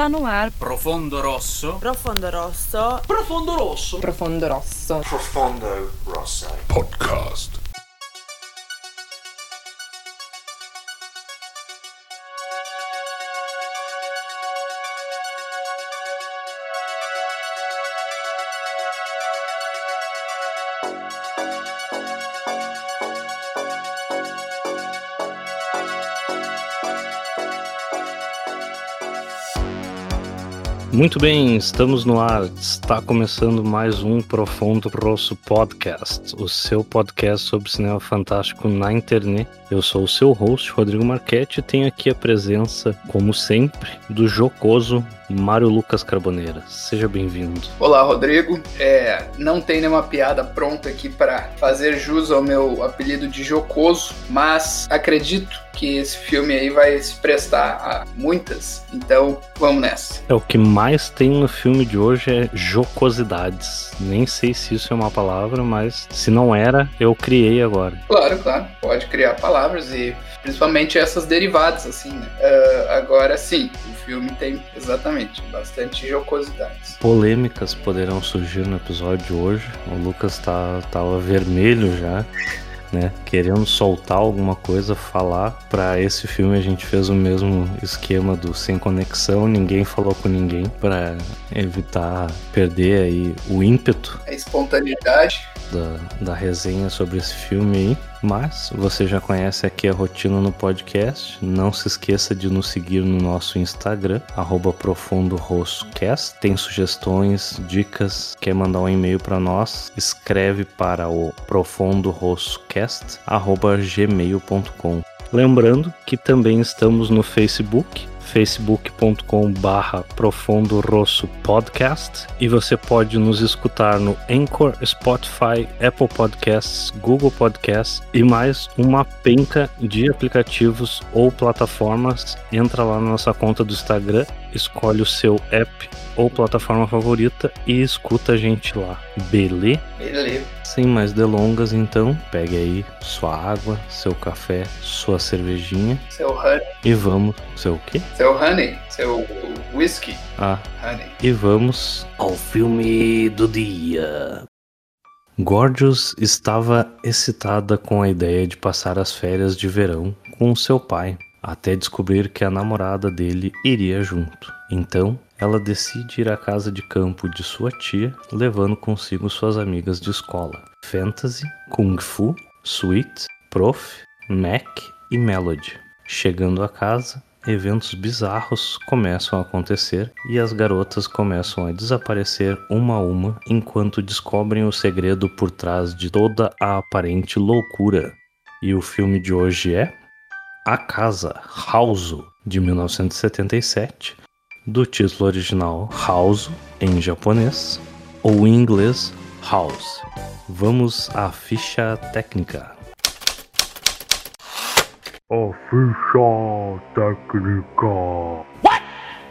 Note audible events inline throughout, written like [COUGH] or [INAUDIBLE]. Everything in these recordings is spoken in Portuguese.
Está no ar. Profondo Rosso. Profondo Rosso. Profondo Rosso. Profondo Rosso. Profondo Rosso. Podcast. Muito bem, estamos no ar. Está começando mais um Profundo Rosso Podcast, o seu podcast sobre cinema fantástico na internet. Eu sou o seu host, Rodrigo Marchetti, e tenho aqui a presença, como sempre, do jocoso Mário Lucas Carboneira. Seja bem-vindo. Olá, Rodrigo. É, não tem nenhuma piada pronta aqui para fazer jus ao meu apelido de jocoso, mas acredito que esse filme aí vai se prestar a muitas. Então, vamos nessa. É o que mais tem no filme de hoje é jocosidades. Nem sei se isso é uma palavra, mas se não era, eu criei agora. Claro, claro. Pode criar palavras e principalmente essas derivadas, assim, né? Uh, agora sim, o filme tem exatamente bastante jocosidades. Polêmicas poderão surgir no episódio de hoje. O Lucas tá, tava vermelho já. Né, querendo soltar alguma coisa, falar. Para esse filme a gente fez o mesmo esquema do sem conexão, ninguém falou com ninguém para evitar perder aí o ímpeto. A espontaneidade da, da resenha sobre esse filme aí. Mas você já conhece aqui a rotina no podcast. Não se esqueça de nos seguir no nosso Instagram, ProfundoRossoCast. Tem sugestões, dicas, quer mandar um e-mail para nós? Escreve para o profundorossocast.gmail.com. Lembrando que também estamos no Facebook, facebook.com barra Profundo Rosso Podcast e você pode nos escutar no Anchor, Spotify, Apple Podcasts, Google Podcasts e mais uma penca de aplicativos ou plataformas. Entra lá na nossa conta do Instagram, escolhe o seu app ou plataforma favorita e escuta a gente lá. Beleza? Beleza. Sem mais delongas, então, pegue aí sua água, seu café, sua cervejinha Seu honey. e vamos. Seu quê? Seu honey. Seu whisky. Ah, Honey. e vamos ao filme do dia. Gorgeous estava excitada com a ideia de passar as férias de verão com seu pai, até descobrir que a namorada dele iria junto. Então, ela decide ir à casa de campo de sua tia, levando consigo suas amigas de escola: Fantasy, Kung Fu, Sweet, Prof, Mac e Melody. Chegando a casa, eventos bizarros começam a acontecer e as garotas começam a desaparecer uma a uma enquanto descobrem o segredo por trás de toda a aparente loucura. E o filme de hoje é A Casa, House, de 1977, do título original House em japonês ou em inglês House. Vamos à ficha técnica. A ficha técnica.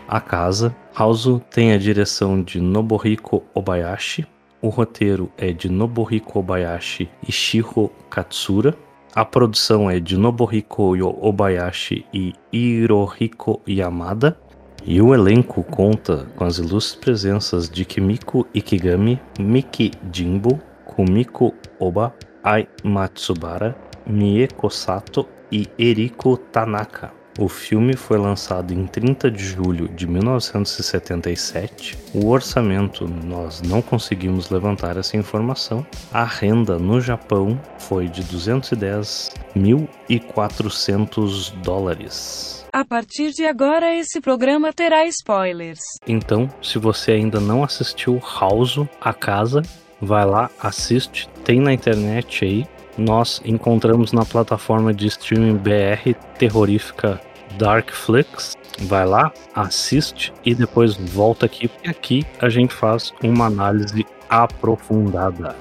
A casa, House tem a direção de Nobuhiko Obayashi, o roteiro é de Nobuhiko Obayashi e Shiro Katsura, a produção é de Nobuhiko Obayashi e Hirohiko Yamada, e o elenco conta com as ilustres presenças de Kimiko Ikigami, Miki Jimbo, Kumiko Oba, Ai Matsubara, Mieko Sato e Eriko Tanaka. O filme foi lançado em 30 de julho de 1977. O orçamento nós não conseguimos levantar essa informação. A renda no Japão foi de 210.400 dólares. A partir de agora, esse programa terá spoilers. Então, se você ainda não assistiu House, a casa, vai lá, assiste. Tem na internet aí. Nós encontramos na plataforma de streaming BR terrorífica Darkflix. Vai lá, assiste e depois volta aqui, porque aqui a gente faz uma análise aprofundada.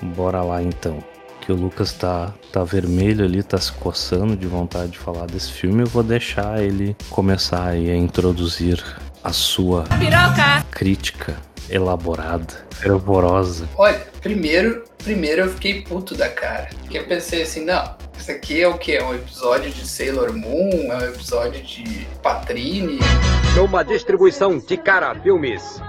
Bora lá então. Que o Lucas tá, tá vermelho ali, tá se coçando de vontade de falar desse filme. Eu vou deixar ele começar aí a introduzir a sua crítica elaborada, fervorosa. Olha, primeiro, primeiro eu fiquei puto da cara. Porque eu pensei assim, não, isso aqui é o que? É um episódio de Sailor Moon? É um episódio de Patrine? Numa distribuição de cara filmes.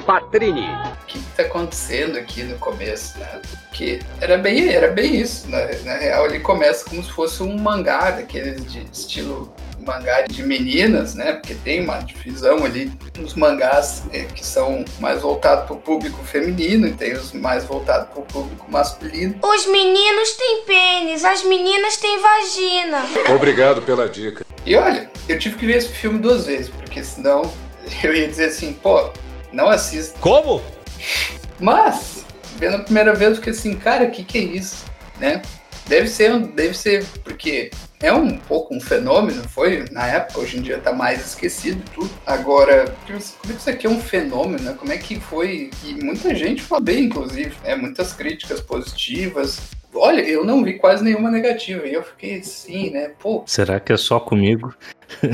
Patrini. O que, que tá acontecendo aqui no começo, né? Que era bem, era bem isso. Na, na real, ele começa como se fosse um mangá daqueles de estilo mangá de meninas, né? Porque tem uma divisão ali nos mangás eh, que são mais voltados para o público feminino e tem os mais voltados para o público masculino. Os meninos têm pênis, as meninas têm vagina. Obrigado pela dica. E olha, eu tive que ver esse filme duas vezes, porque senão [LAUGHS] eu ia dizer assim, pô, não assista. Como? Mas, vendo a primeira vez, eu fiquei assim, cara, o que, que é isso? Né? Deve ser, deve ser, porque é um pouco um fenômeno, foi na época, hoje em dia tá mais esquecido e tudo. Agora, como é que isso aqui é um fenômeno, né? Como é que foi? E muita gente fala bem, inclusive, né? Muitas críticas positivas. Olha, eu não vi quase nenhuma negativa. E eu fiquei assim, né? Pô, Será que é só comigo?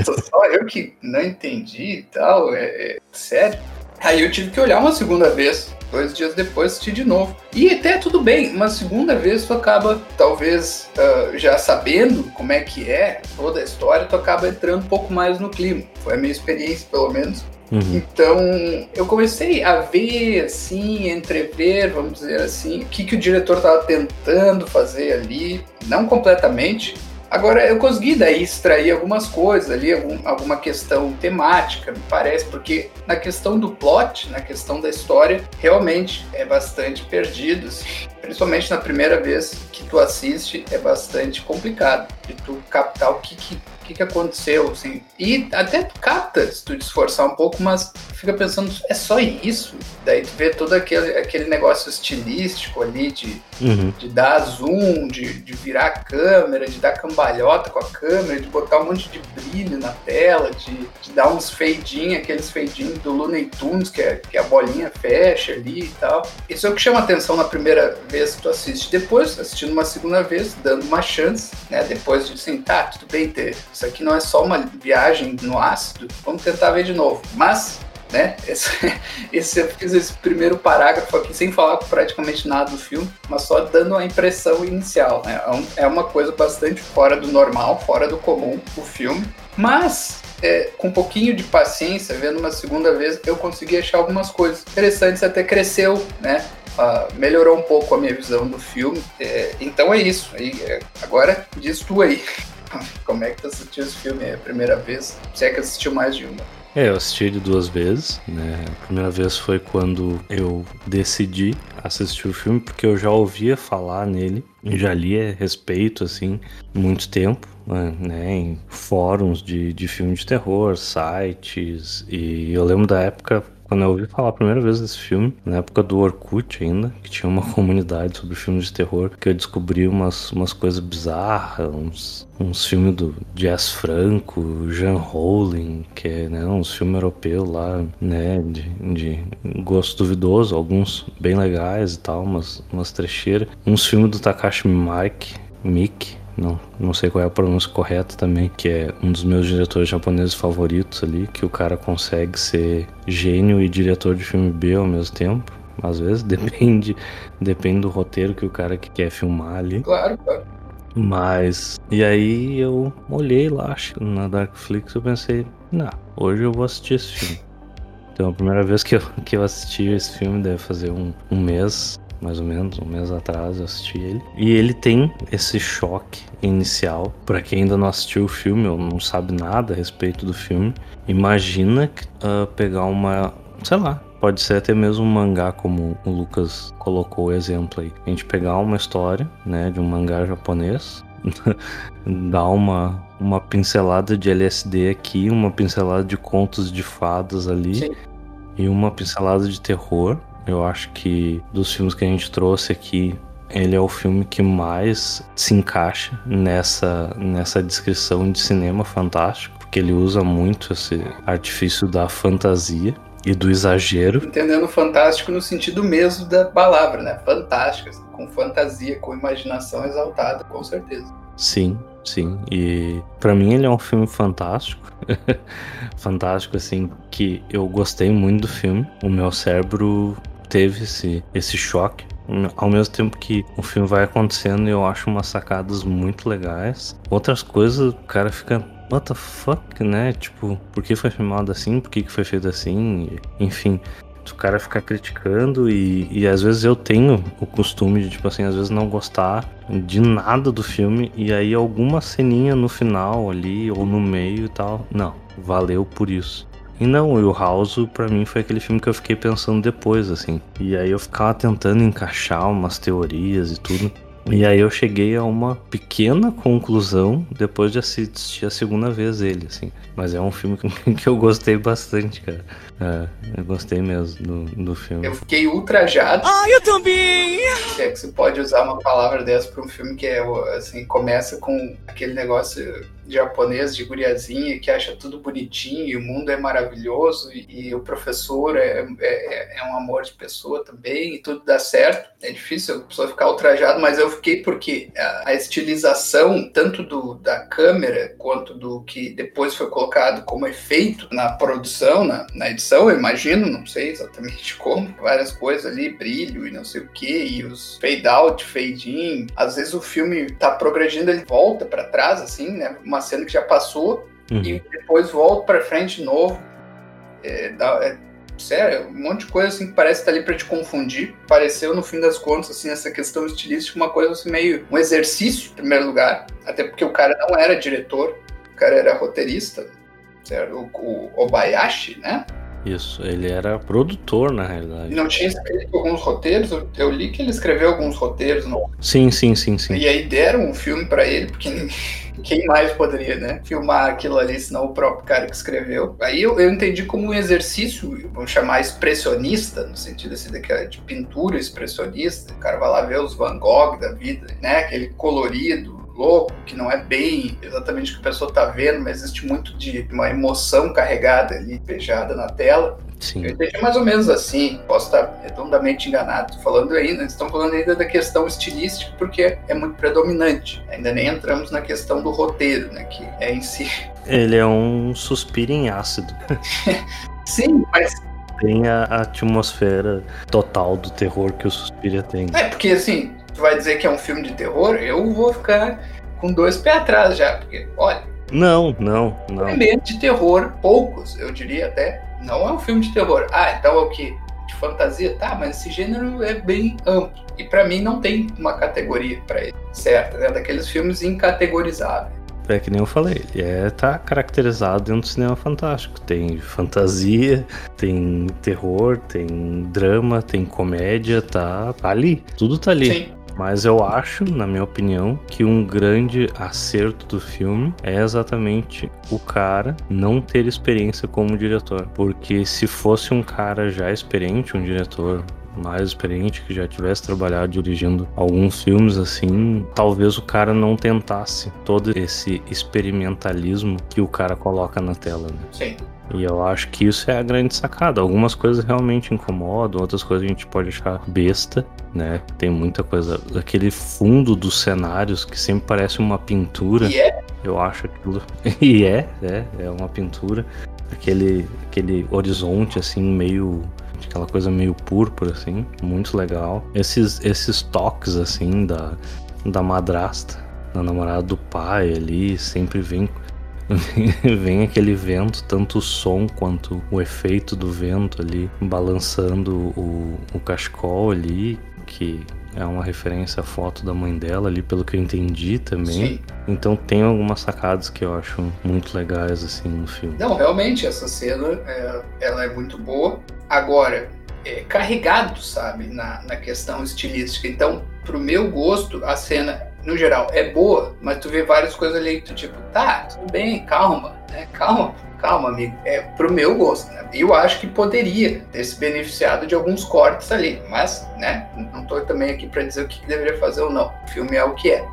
só eu que não entendi e tal. É, é sério. Aí eu tive que olhar uma segunda vez. Dois dias depois assisti de novo. E até tudo bem, uma segunda vez tu acaba, talvez, ah, já sabendo como é que é toda a história, tu acaba entrando um pouco mais no clima. Foi a minha experiência, pelo menos. Uhum. Então, eu comecei a ver, assim, entrever, vamos dizer assim, o que, que o diretor estava tentando fazer ali. Não completamente. Agora, eu consegui daí extrair algumas coisas ali, algum- alguma questão temática, me parece, porque na questão do plot, na questão da história, realmente é bastante perdido, assim. Principalmente na primeira vez que tu assiste, é bastante complicado de tu captar o que que, que, que aconteceu, assim. E até capta se tu esforçar um pouco, mas fica pensando, é só isso? Daí tu vê todo aquele, aquele negócio estilístico ali de, Uhum. de dar zoom, de, de virar a câmera, de dar cambalhota com a câmera, de botar um monte de brilho na tela, de, de dar uns fade-in, aqueles fade-in do Looney Tunes, que, é, que a bolinha fecha ali e tal. Isso é o que chama atenção na primeira vez que tu assiste. Depois, assistindo uma segunda vez, dando uma chance, né? Depois de assim, tá, tudo bem, ter. Isso aqui não é só uma viagem no ácido, vamos tentar ver de novo. Mas né? [LAUGHS] Esse, esse, eu fiz esse primeiro parágrafo aqui sem falar praticamente nada do filme, mas só dando a impressão inicial, né? É, é uma coisa bastante fora do normal, fora do comum o filme, mas é, com um pouquinho de paciência, vendo uma segunda vez, eu consegui achar algumas coisas interessantes, até cresceu, né? Ah, melhorou um pouco a minha visão do filme. É, então é isso. Aí, é, agora diz tu aí. [LAUGHS] Como é que tu assistiu esse filme aí a primeira vez? Se é que assistiu mais de uma. É, eu assisti ele duas vezes, né? A primeira vez foi quando eu decidi assistir o filme, porque eu já ouvia falar nele, já lia respeito, assim, muito tempo, né? Em fóruns de, de filme de terror, sites, e eu lembro da época quando eu ouvi falar a primeira vez desse filme, na época do Orkut ainda, que tinha uma [LAUGHS] comunidade sobre filmes de terror, que eu descobri umas, umas coisas bizarras, uns, uns filmes do Jazz Franco, Jean Rowling, que é né, uns filmes europeus lá, né, de, de gosto duvidoso, alguns bem legais e tal, umas, umas trecheiras. Uns filmes do Takashi Mike, Miike, não, não sei qual é a pronúncia correta também, que é um dos meus diretores japoneses favoritos ali, que o cara consegue ser gênio e diretor de filme B ao mesmo tempo. Às vezes [LAUGHS] depende, depende do roteiro que o cara que quer filmar ali. Claro, claro. Mas e aí eu olhei lá na Darkflix eu pensei, não, hoje eu vou assistir esse filme. Então a primeira vez que eu, que eu assisti esse filme deve fazer um, um mês, mais ou menos, um mês atrás eu assisti ele. E ele tem esse choque inicial. Pra quem ainda não assistiu o filme ou não sabe nada a respeito do filme, imagina ah, pegar uma, sei lá, Pode ser até mesmo um mangá, como o Lucas colocou o exemplo aí. A gente pegar uma história, né, de um mangá japonês, [LAUGHS] dar uma, uma pincelada de LSD aqui, uma pincelada de contos de fadas ali Sim. e uma pincelada de terror. Eu acho que dos filmes que a gente trouxe aqui, ele é o filme que mais se encaixa nessa, nessa descrição de cinema fantástico, porque ele usa muito esse artifício da fantasia e do exagero. Entendendo fantástico no sentido mesmo da palavra, né? Fantástico, com fantasia, com imaginação exaltada, com certeza. Sim, sim. E pra mim ele é um filme fantástico. [LAUGHS] fantástico, assim, que eu gostei muito do filme. O meu cérebro teve esse, esse choque. Ao mesmo tempo que o filme vai acontecendo, eu acho umas sacadas muito legais. Outras coisas, o cara fica what the fuck, né? Tipo, por que foi filmado assim? Por que, que foi feito assim? Enfim, o cara ficar criticando e, e às vezes eu tenho o costume de, tipo assim, às vezes não gostar de nada do filme e aí alguma ceninha no final ali ou no meio e tal, não, valeu por isso. E não, o House pra mim foi aquele filme que eu fiquei pensando depois, assim. E aí eu ficava tentando encaixar umas teorias e tudo. E aí eu cheguei a uma pequena conclusão depois de assistir a segunda vez ele, assim. Mas é um filme que [LAUGHS] eu gostei bastante, cara. É, eu gostei mesmo do, do filme. Eu fiquei ultrajado. Ah, eu também! Se é que você pode usar uma palavra dessa pra um filme que é, assim, começa com aquele negócio japonês de guriazinha que acha tudo bonitinho e o mundo é maravilhoso e, e o professor é, é, é, um amor de pessoa também e tudo dá certo. É difícil a pessoa ficar ultrajado, mas eu fiquei porque a, a estilização, tanto do, da câmera quanto do que depois foi colocado como efeito na produção, na, na edição, eu imagino, não sei exatamente [LAUGHS] como, várias coisas ali, brilho e não sei o que, e os fade out, fade in. Às vezes o filme tá progredindo, ele volta para trás, assim, né? Uma uma cena que já passou uhum. e depois volta para frente de novo. É, dá, é, sério, um monte de coisa assim que parece estar tá ali para te confundir. Pareceu, no fim das contas, assim, essa questão estilística uma coisa assim, meio um exercício, em primeiro lugar. Até porque o cara não era diretor, o cara era roteirista, certo? O, o Obayashi, né? Isso, ele era produtor, na realidade. Não tinha escrito alguns roteiros? Eu li que ele escreveu alguns roteiros. Não? Sim, sim, sim, sim. E aí deram um filme para ele, porque [LAUGHS] quem mais poderia, né, filmar aquilo ali, senão o próprio cara que escreveu. Aí eu, eu entendi como um exercício, vamos chamar expressionista, no sentido assim, daquela, de pintura expressionista. O cara vai lá ver os Van Gogh da vida, né, aquele colorido, louco, que não é bem exatamente o que a pessoa está vendo, mas existe muito de uma emoção carregada ali, beijada na tela. Sim. Eu entendi mais ou menos assim, posso estar redondamente enganado. Falando ainda, estão falando ainda da questão estilística, porque é muito predominante. Ainda nem entramos na questão do roteiro, né, que é em si. [LAUGHS] Ele é um suspiro em ácido. Sim, mas tem a atmosfera total do terror que o Suspiria tem. É, porque assim, tu vai dizer que é um filme de terror, eu vou ficar com dois pés atrás já, porque, olha. Não, não, não. Elementos de terror, poucos, eu diria até. Não é um filme de terror. Ah, então é o que? De fantasia? Tá, mas esse gênero é bem amplo. E para mim não tem uma categoria para ele, certo? É daqueles filmes incategorizáveis. É que nem eu falei, ele é, tá caracterizado dentro do cinema fantástico. Tem fantasia, tem terror, tem drama, tem comédia, tá, tá ali. Tudo tá ali. Sim. Mas eu acho, na minha opinião, que um grande acerto do filme é exatamente o cara não ter experiência como diretor. Porque se fosse um cara já experiente, um diretor mais experiente que já tivesse trabalhado dirigindo alguns filmes assim, talvez o cara não tentasse todo esse experimentalismo que o cara coloca na tela. Né? Sim. E eu acho que isso é a grande sacada. Algumas coisas realmente incomodam, outras coisas a gente pode achar besta, né? Tem muita coisa. Aquele fundo dos cenários que sempre parece uma pintura. E é? Eu acho aquilo. [LAUGHS] e é, é, é uma pintura. Aquele, aquele horizonte assim, meio aquela coisa meio púrpura, assim, muito legal. Esses, esses toques, assim, da, da madrasta, da namorada do pai ali, sempre vem [LAUGHS] vem aquele vento, tanto o som quanto o efeito do vento ali, balançando o, o cachecol ali, que é uma referência à foto da mãe dela ali, pelo que eu entendi também. Sim. Então tem algumas sacadas que eu acho muito legais assim no filme. Não, realmente essa cena é, ela é muito boa. Agora é carregado, sabe, na, na questão estilística. Então, pro meu gosto, a cena no geral, é boa, mas tu vê várias coisas ali que tu tipo, tá, tudo bem, calma, né? Calma, calma, amigo. É pro meu gosto, né? Eu acho que poderia ter se beneficiado de alguns cortes ali, mas, né? Não tô também aqui para dizer o que deveria fazer ou não. O filme é o que é.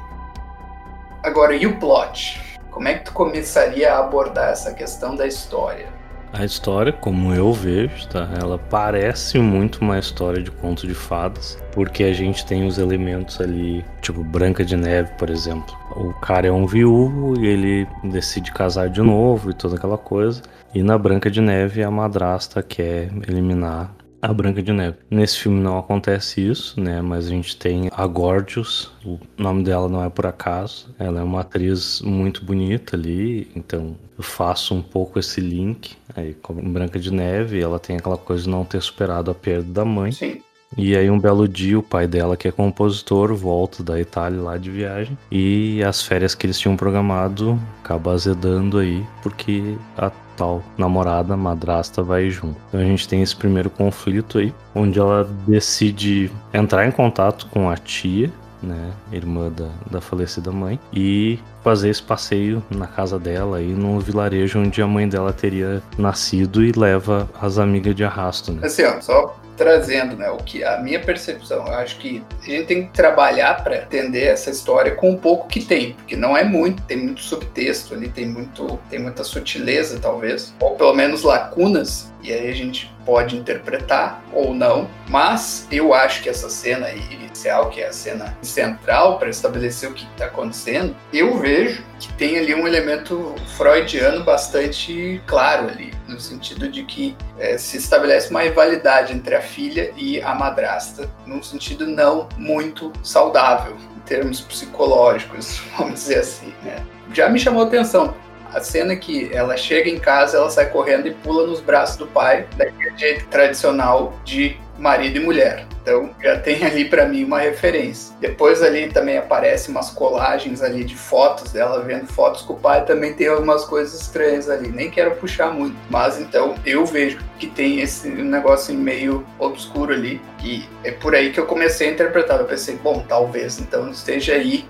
Agora, e o plot? Como é que tu começaria a abordar essa questão da história? A história, como eu vejo, tá? Ela parece muito uma história de conto de fadas, porque a gente tem os elementos ali, tipo Branca de Neve, por exemplo. O cara é um viúvo e ele decide casar de novo e toda aquela coisa. E na Branca de Neve a madrasta quer eliminar a Branca de Neve. Nesse filme não acontece isso, né? Mas a gente tem a Gorgeous, o nome dela não é por acaso. Ela é uma atriz muito bonita ali, então eu faço um pouco esse link aí com Branca de Neve. Ela tem aquela coisa de não ter superado a perda da mãe. Sim. E aí um belo dia o pai dela, que é compositor, volta da Itália lá de viagem e as férias que eles tinham programado acaba azedando aí porque a tal namorada, madrasta vai junto. Então a gente tem esse primeiro conflito aí, onde ela decide entrar em contato com a tia, né, irmã da, da falecida mãe, e fazer esse passeio na casa dela aí no vilarejo onde a mãe dela teria nascido e leva as amigas de arrasto, né? Assim, ó, só trazendo, né, o que a minha percepção, eu acho que a gente tem que trabalhar para entender essa história com um pouco que tem, porque não é muito, tem muito subtexto ali, tem muito, tem muita sutileza talvez, ou pelo menos lacunas, e aí a gente pode interpretar ou não, mas eu acho que essa cena inicial, que é a cena central para estabelecer o que está acontecendo, eu vejo que tem ali um elemento freudiano bastante claro ali, no sentido de que é, se estabelece uma rivalidade entre a filha e a madrasta, num sentido não muito saudável em termos psicológicos, [LAUGHS] vamos dizer assim, né? Já me chamou atenção, a cena que ela chega em casa, ela sai correndo e pula nos braços do pai, daquele jeito tradicional de marido e mulher. Então já tem ali para mim uma referência. Depois ali também aparecem umas colagens ali de fotos dela vendo fotos com o pai, também tem algumas coisas estranhas ali. Nem quero puxar muito, mas então eu vejo que tem esse negócio meio obscuro ali e é por aí que eu comecei a interpretar. Eu pensei, bom, talvez então esteja aí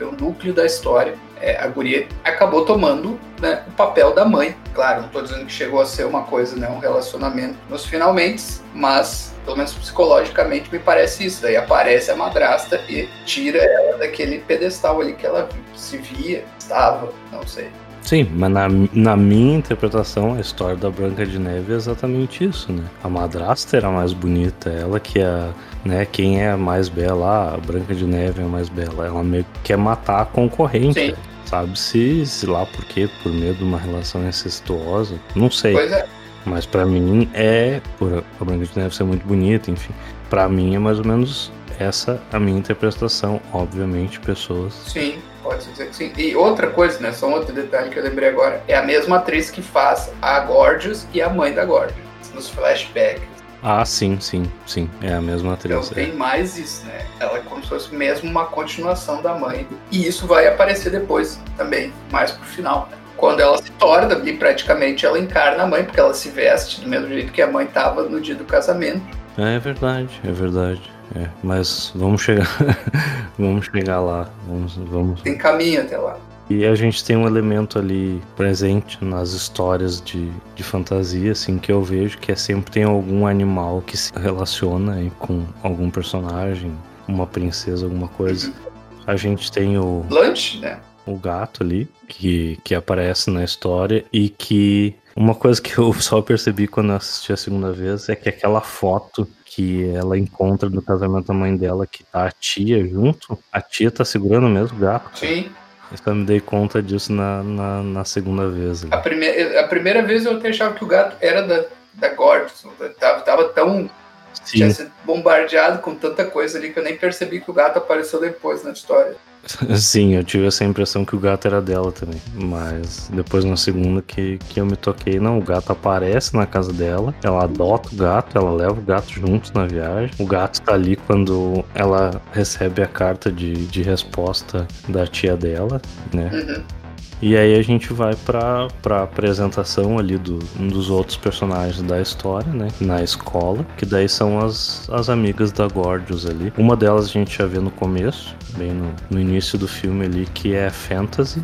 o núcleo da história é, a guria acabou tomando né, o papel da mãe. Claro, não estou dizendo que chegou a ser uma coisa, né, um relacionamento nos finalmente, mas pelo menos psicologicamente me parece isso. Daí aparece a madrasta e tira ela daquele pedestal ali que ela se via, estava, não sei. Sim, mas na, na minha interpretação, a história da Branca de Neve é exatamente isso, né? A madrasta era a mais bonita, ela que é, né, quem é a mais bela, a Branca de Neve é a mais bela. Ela meio que quer matar a concorrente. Sim. Sabe se, lá por quê, por medo de uma relação incestuosa, não sei. Pois é. Mas pra mim é, por a Branca de Neve ser muito bonita, enfim. Pra mim é mais ou menos essa a minha interpretação. Obviamente, pessoas Sim, pode dizer que sim. E outra coisa, né? Só um outro detalhe que eu lembrei agora. É a mesma atriz que faz a Gorgeous e a mãe da Gorgeous. Nos flashbacks. Ah, sim, sim, sim. É a mesma Então atriz. é. tem mais isso, né? Ela é como se fosse mesmo uma continuação da mãe. E isso vai aparecer depois também, mais pro final. né? Quando ela se torna ali, praticamente ela encarna a mãe, porque ela se veste do mesmo jeito que a mãe tava no dia do casamento. É verdade, é verdade. É, mas vamos chegar, [LAUGHS] vamos chegar lá, vamos, vamos. Tem caminho até lá. E a gente tem um elemento ali presente nas histórias de, de fantasia, assim, que eu vejo que é sempre tem algum animal que se relaciona aí com algum personagem, uma princesa, alguma coisa. A gente tem o, Lunch, né? o gato ali, que, que aparece na história e que uma coisa que eu só percebi quando eu assisti a segunda vez é que aquela foto que ela encontra no casamento da mãe dela, que tá a tia junto, a tia tá segurando mesmo o gato. Sim. Eu só me dei conta disso na, na, na segunda vez. A primeira, a primeira vez eu até achava que o gato era da, da Gorgeous. Tava, tava tão. Tinha Sim, sido bombardeado com tanta coisa ali que eu nem percebi que o gato apareceu depois na história. Sim, eu tive essa impressão que o gato era dela também. Mas depois na segunda que, que eu me toquei, não, o gato aparece na casa dela, ela adota o gato, ela leva o gato junto na viagem. O gato tá ali quando ela recebe a carta de, de resposta da tia dela, né? Uhum. E aí a gente vai pra, pra apresentação ali do, um dos outros personagens da história, né? Na escola, que daí são as, as amigas da Gorgeous ali. Uma delas a gente já vê no começo, bem no, no início do filme ali, que é Fantasy.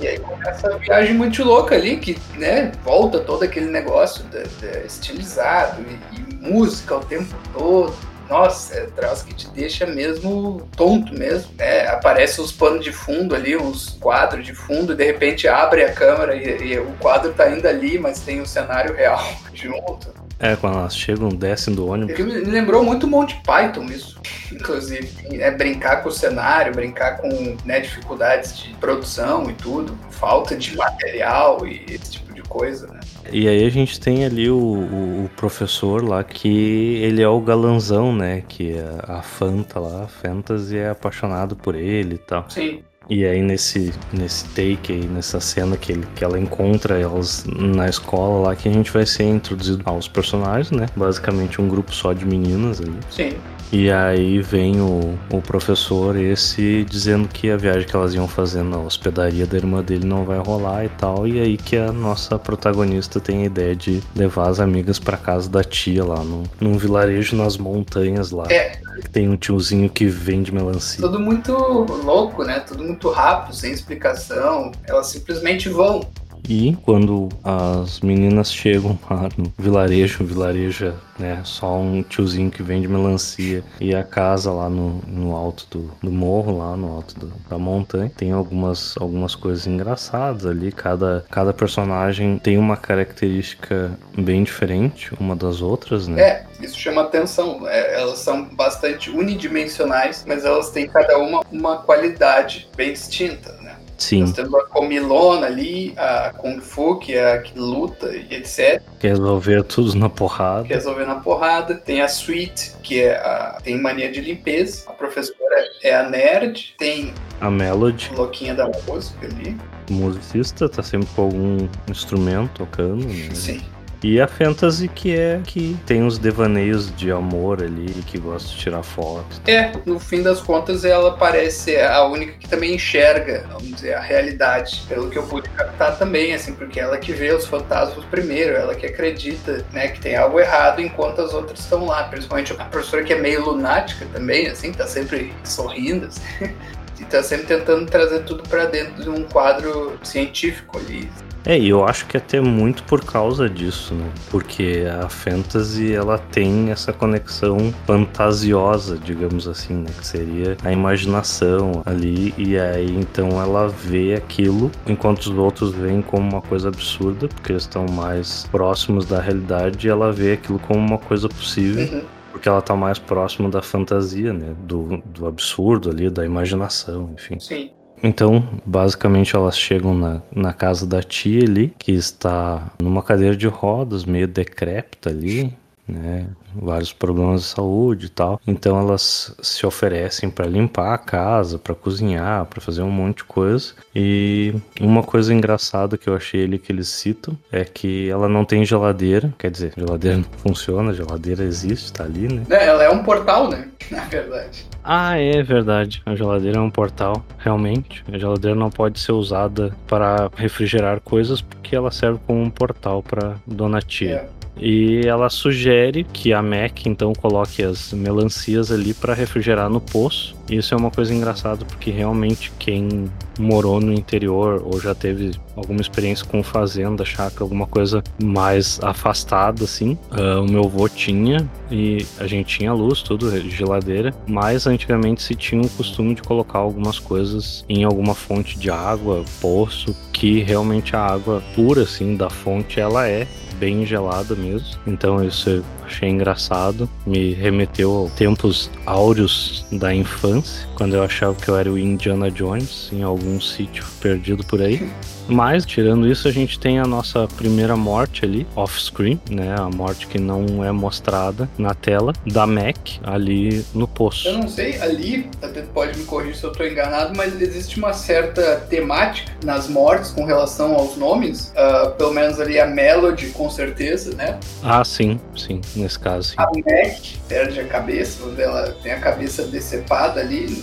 E aí começa a viagem muito louca ali, que né, volta todo aquele negócio da- estilizado e, e música o tempo todo. Nossa, é um troço que te deixa mesmo tonto mesmo. né? aparece os panos de fundo ali, os quadros de fundo, e de repente abre a câmera e, e o quadro tá ainda ali, mas tem o cenário real. [LAUGHS] junto. É, quando elas chegam, descem do É ônibus. que me lembrou muito Monty Python isso. Inclusive, é brincar com o cenário, brincar com né, dificuldades de produção e tudo, falta de material e esse tipo de coisa, né? E aí a gente tem ali o, o- o professor lá que ele é o galanzão, né? Que a, a Fanta lá, a Fantasy é apaixonado por ele e tal. Sim. E aí nesse, nesse take aí, nessa cena que, ele, que ela encontra elas na escola lá, que a gente vai ser introduzido aos personagens, né? Basicamente um grupo só de meninas ali. Sim. E aí vem o, o professor esse dizendo que a viagem que elas iam fazer na hospedaria da irmã dele não vai rolar e tal. E aí que a nossa protagonista tem a ideia de levar as amigas pra casa da tia lá, num, num vilarejo nas montanhas lá. É. Tem um tiozinho que vende melancia. Tudo muito louco, né? Tudo muito rápido, sem explicação. Elas simplesmente vão. E quando as meninas chegam lá no vilarejo, vilarejo é né, só um tiozinho que vende melancia e a casa lá no, no alto do, do morro, lá no alto do- da montanha, tem algumas, algumas coisas engraçadas ali. Cada, cada personagem tem uma característica bem diferente uma das outras, né? É, isso chama atenção. É, elas são bastante unidimensionais, mas elas têm cada uma uma qualidade bem distinta? Sim, Nós temos a Comilona ali, a Kung Fu, que é a que luta e etc. quer resolver tudo na porrada. que resolver na porrada. Tem a Sweet, que é a, tem mania de limpeza. A professora é a nerd. Tem A Melody, a louquinha da música ali. musicista, tá sempre com algum instrumento tocando, né? Sim. E a Fantasy que é que tem os devaneios de amor ali, que gosta de tirar foto. É, no fim das contas, ela parece a única que também enxerga, vamos dizer, a realidade. Pelo que eu pude captar também, assim, porque ela que vê os fantasmas primeiro, ela que acredita, né, que tem algo errado enquanto as outras estão lá. Principalmente a professora que é meio lunática também, assim, tá sempre sorrindo, assim. [LAUGHS] E tá sempre tentando trazer tudo pra dentro de um quadro científico ali. É, e eu acho que até muito por causa disso, né? Porque a fantasy ela tem essa conexão fantasiosa, digamos assim, né? Que seria a imaginação ali, e aí então ela vê aquilo, enquanto os outros veem como uma coisa absurda, porque eles estão mais próximos da realidade, e ela vê aquilo como uma coisa possível. Uhum. Porque ela tá mais próximo da fantasia, né? Do, do absurdo ali, da imaginação, enfim. Sim. Então, basicamente, elas chegam na, na casa da tia ali, que está numa cadeira de rodas, meio decrépita ali, né? Vários problemas de saúde e tal. Então, elas se oferecem para limpar a casa, para cozinhar, para fazer um monte de coisa. E uma coisa engraçada que eu achei ali que eles citam é que ela não tem geladeira. Quer dizer, geladeira não funciona, geladeira existe, tá ali, né? Né, Ela é um portal, né? [LAUGHS] Na verdade. Ah, é verdade. A geladeira é um portal, realmente. A geladeira não pode ser usada para refrigerar coisas porque ela serve como um portal para Dona Tia. É. E ela sugere que a Mac então coloque as melancias ali para refrigerar no poço. Isso é uma coisa engraçada porque realmente quem morou no interior ou já teve alguma experiência com fazenda, chácara, alguma coisa mais afastada assim, ah, o meu avô tinha e a gente tinha luz, tudo, geladeira, mas antigamente se tinha o costume de colocar algumas coisas em alguma fonte de água, poço, que realmente a água pura assim da fonte ela é bem gelada mesmo. Então isso eu achei engraçado, me remeteu a tempos áureos da infância, quando eu achava que eu era o Indiana Jones em algum sítio perdido por aí. Mas, tirando isso, a gente tem a nossa primeira morte ali, off-screen, né? A morte que não é mostrada na tela, da Mac, ali no poço. Eu não sei, ali, até pode me corrigir se eu estou enganado, mas existe uma certa temática nas mortes com relação aos nomes. Ah, pelo menos ali a Melody, com certeza, né? Ah, sim, sim, nesse caso, sim. A Mac perde a cabeça, ela tem a cabeça decepada ali,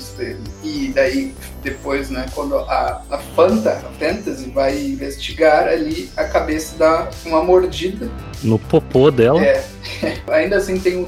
e daí depois, né, quando a, a Fanta, a Fantasy, vai investigar ali, a cabeça dá uma mordida. No popô dela, É, [LAUGHS] ainda assim tem um-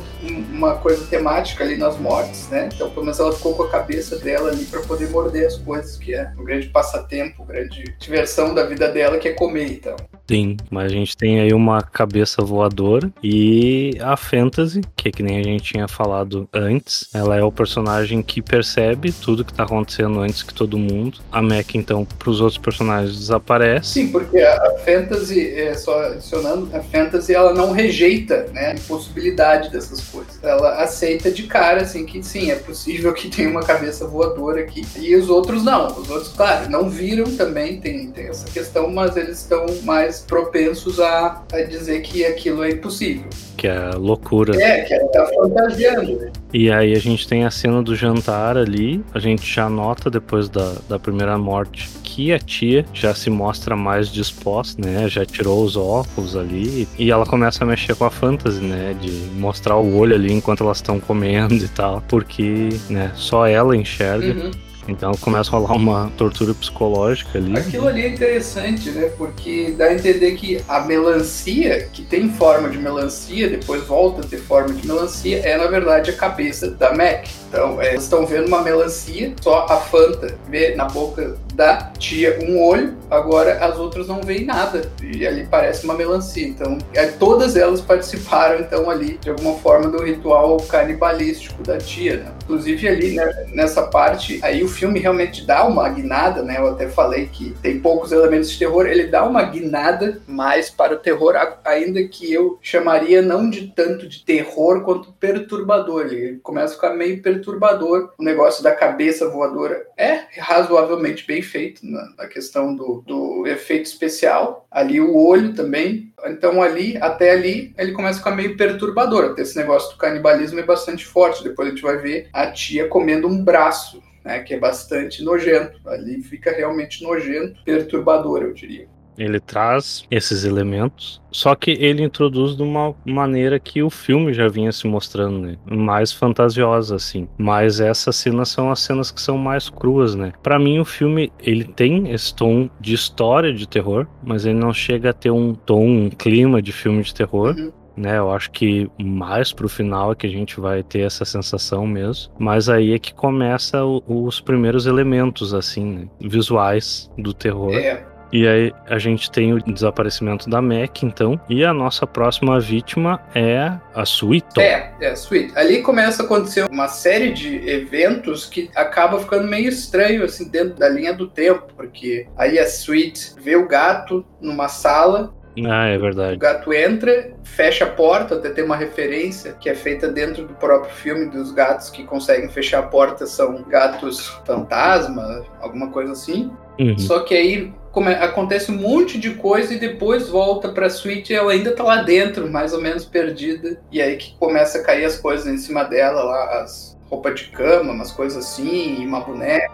uma coisa temática ali nas mortes, né? Então, pelo menos ela ficou com a cabeça dela ali para poder morder as coisas, que é um grande passatempo, grande diversão da vida dela, que é comer, então. Sim. Mas a gente tem aí uma cabeça voadora e a Fantasy, que é que nem a gente tinha falado antes. Ela é o personagem que percebe tudo que tá acontecendo antes que todo mundo. A Mac, então, pros outros personagens desaparece. Sim, porque a fantasy, é, só adicionando, a fantasy ela não rejeita né, a impossibilidade dessas coisas. Ela aceita de cara, assim, que sim, é possível que tenha uma cabeça voadora aqui. E os outros não. Os outros, claro, não viram também, tem, tem essa questão, mas eles estão mais propensos a, a dizer que aquilo é impossível. Que é loucura. É, que ela tá fantasiando. né? E aí a gente tem a cena do jantar ali. A gente já nota depois da, da primeira morte que a tia já se mostra mais disposta, né? Já tirou os óculos ali. E ela começa a mexer com a fantasy, né? De mostrar o olho ali enquanto elas estão comendo e tal. Porque, né, só ela enxerga. Uhum. Então começa a rolar uma tortura psicológica ali. Aquilo ali é interessante, né? Porque dá a entender que a melancia, que tem forma de melancia, depois volta a ter forma de melancia, é na verdade a cabeça da Mac. Então, é, estão vendo uma melancia, só a Fanta vê na boca da tia um olho, agora as outras não veem nada. E ali parece uma melancia. Então, é, todas elas participaram, então, ali, de alguma forma, do ritual canibalístico da tia, né? Inclusive ali, né, nessa parte, aí o filme realmente dá uma guinada, né? Eu até falei que tem poucos elementos de terror, ele dá uma guinada mais para o terror, ainda que eu chamaria não de tanto de terror quanto perturbador. Ele começa a ficar meio perturbador. O negócio da cabeça voadora é razoavelmente bem feito na, na questão do, do efeito especial. Ali o olho também. Então ali, até ali, ele começa a ficar meio perturbador. Até esse negócio do canibalismo é bastante forte. Depois a gente vai ver a tia comendo um braço. Né, que é bastante nojento. Ali fica realmente nojento, perturbador, eu diria. Ele traz esses elementos, só que ele introduz de uma maneira que o filme já vinha se mostrando, né? Mais fantasiosa, assim. Mas essas cenas são as cenas que são mais cruas, né? Pra mim, o filme, ele tem esse tom de história de terror, mas ele não chega a ter um tom, um clima de filme de terror. Uhum. Né, eu acho que mais pro final é que a gente vai ter essa sensação mesmo. Mas aí é que começa o- os primeiros elementos, assim, né, visuais do terror. É, E aí a gente tem o desaparecimento da Mac, então. E a nossa próxima vítima é a Sweeton. É, é, Sweet. Ali começa a acontecer uma série de eventos que acaba ficando meio estranho, assim, dentro da linha do tempo, porque aí a Sweet vê o gato numa sala, Ah, é o verdade. gato entra, fecha a porta, até tem uma referência que é feita dentro do próprio filme dos gatos que conseguem fechar a porta são gatos fantasma, alguma coisa assim. Uhum. Só que aí acontece um monte de coisa e depois volta pra suíte e ela ainda tá lá dentro, mais ou menos perdida. E aí que começa a cair as coisas em cima dela, lá, as roupas de cama, umas coisas assim, uma boneca.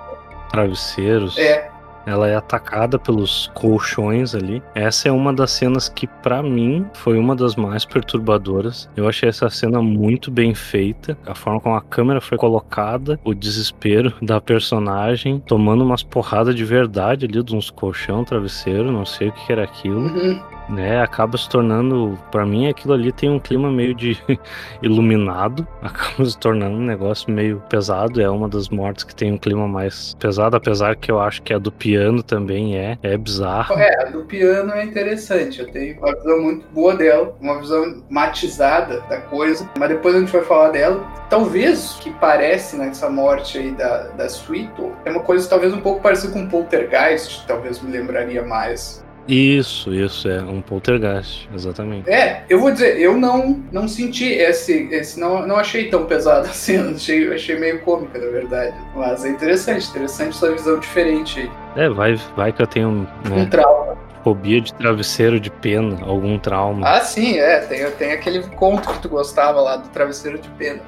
Travesseiros. É, Ela é atacada pelos colchões ali. Essa é uma das cenas que, pra mim, foi uma das mais perturbadoras. Eu achei essa cena muito bem feita. A forma como a câmera foi colocada, o desespero da personagem, tomando umas porradas de verdade ali, de uns colchão, travesseiro, não sei o que era aquilo. uhum. né, acaba se tornando, Pra mim aquilo ali tem um clima meio de [LAUGHS] iluminado, acaba se tornando um negócio meio pesado, é uma das mortes que tem um clima mais pesado, apesar que eu acho que a do piano também é, é bizarro. É, a do piano é interessante. Eu tenho uma visão muito boa dela, uma visão matizada da coisa. Mas depois a gente vai falar dela. Talvez que parece nessa morte aí da, da Sweeto é uma coisa talvez um pouco parecida com Poltergeist, talvez me lembraria mais. Isso, isso, é um poltergeist, exatamente. É, eu vou dizer, eu não, não senti esse, esse não, não achei tão pesado [LAUGHS] assim, achei, achei meio cômica, na verdade. Mas é interessante, interessante essa visão diferente aí. É, vai, vai que eu tenho Um né, trauma. fobia de travesseiro de pena, algum trauma. Ah, sim, é, tem, tem aquele conto que tu gostava lá do travesseiro de pena.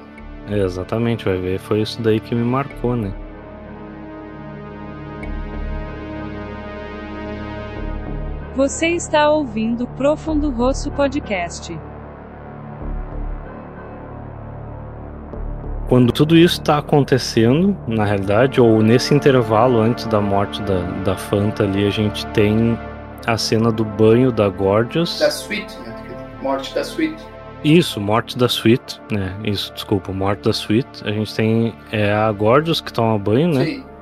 É, exatamente, vai ver, foi isso daí que me marcou, né? Você está ouvindo Profundo Rosso Podcast. Quando tudo isso tá acontecendo, na realidade, ou nesse intervalo antes da morte da, da Fanta ali, a gente tem a cena do banho da Gorgeous. Da Sweet, né? Morte da Sweet. Isso, morte da Sweet, né? Isso, desculpa, morte da Sweet. A gente tem é, a Gorgeous que toma banho, né? Sim.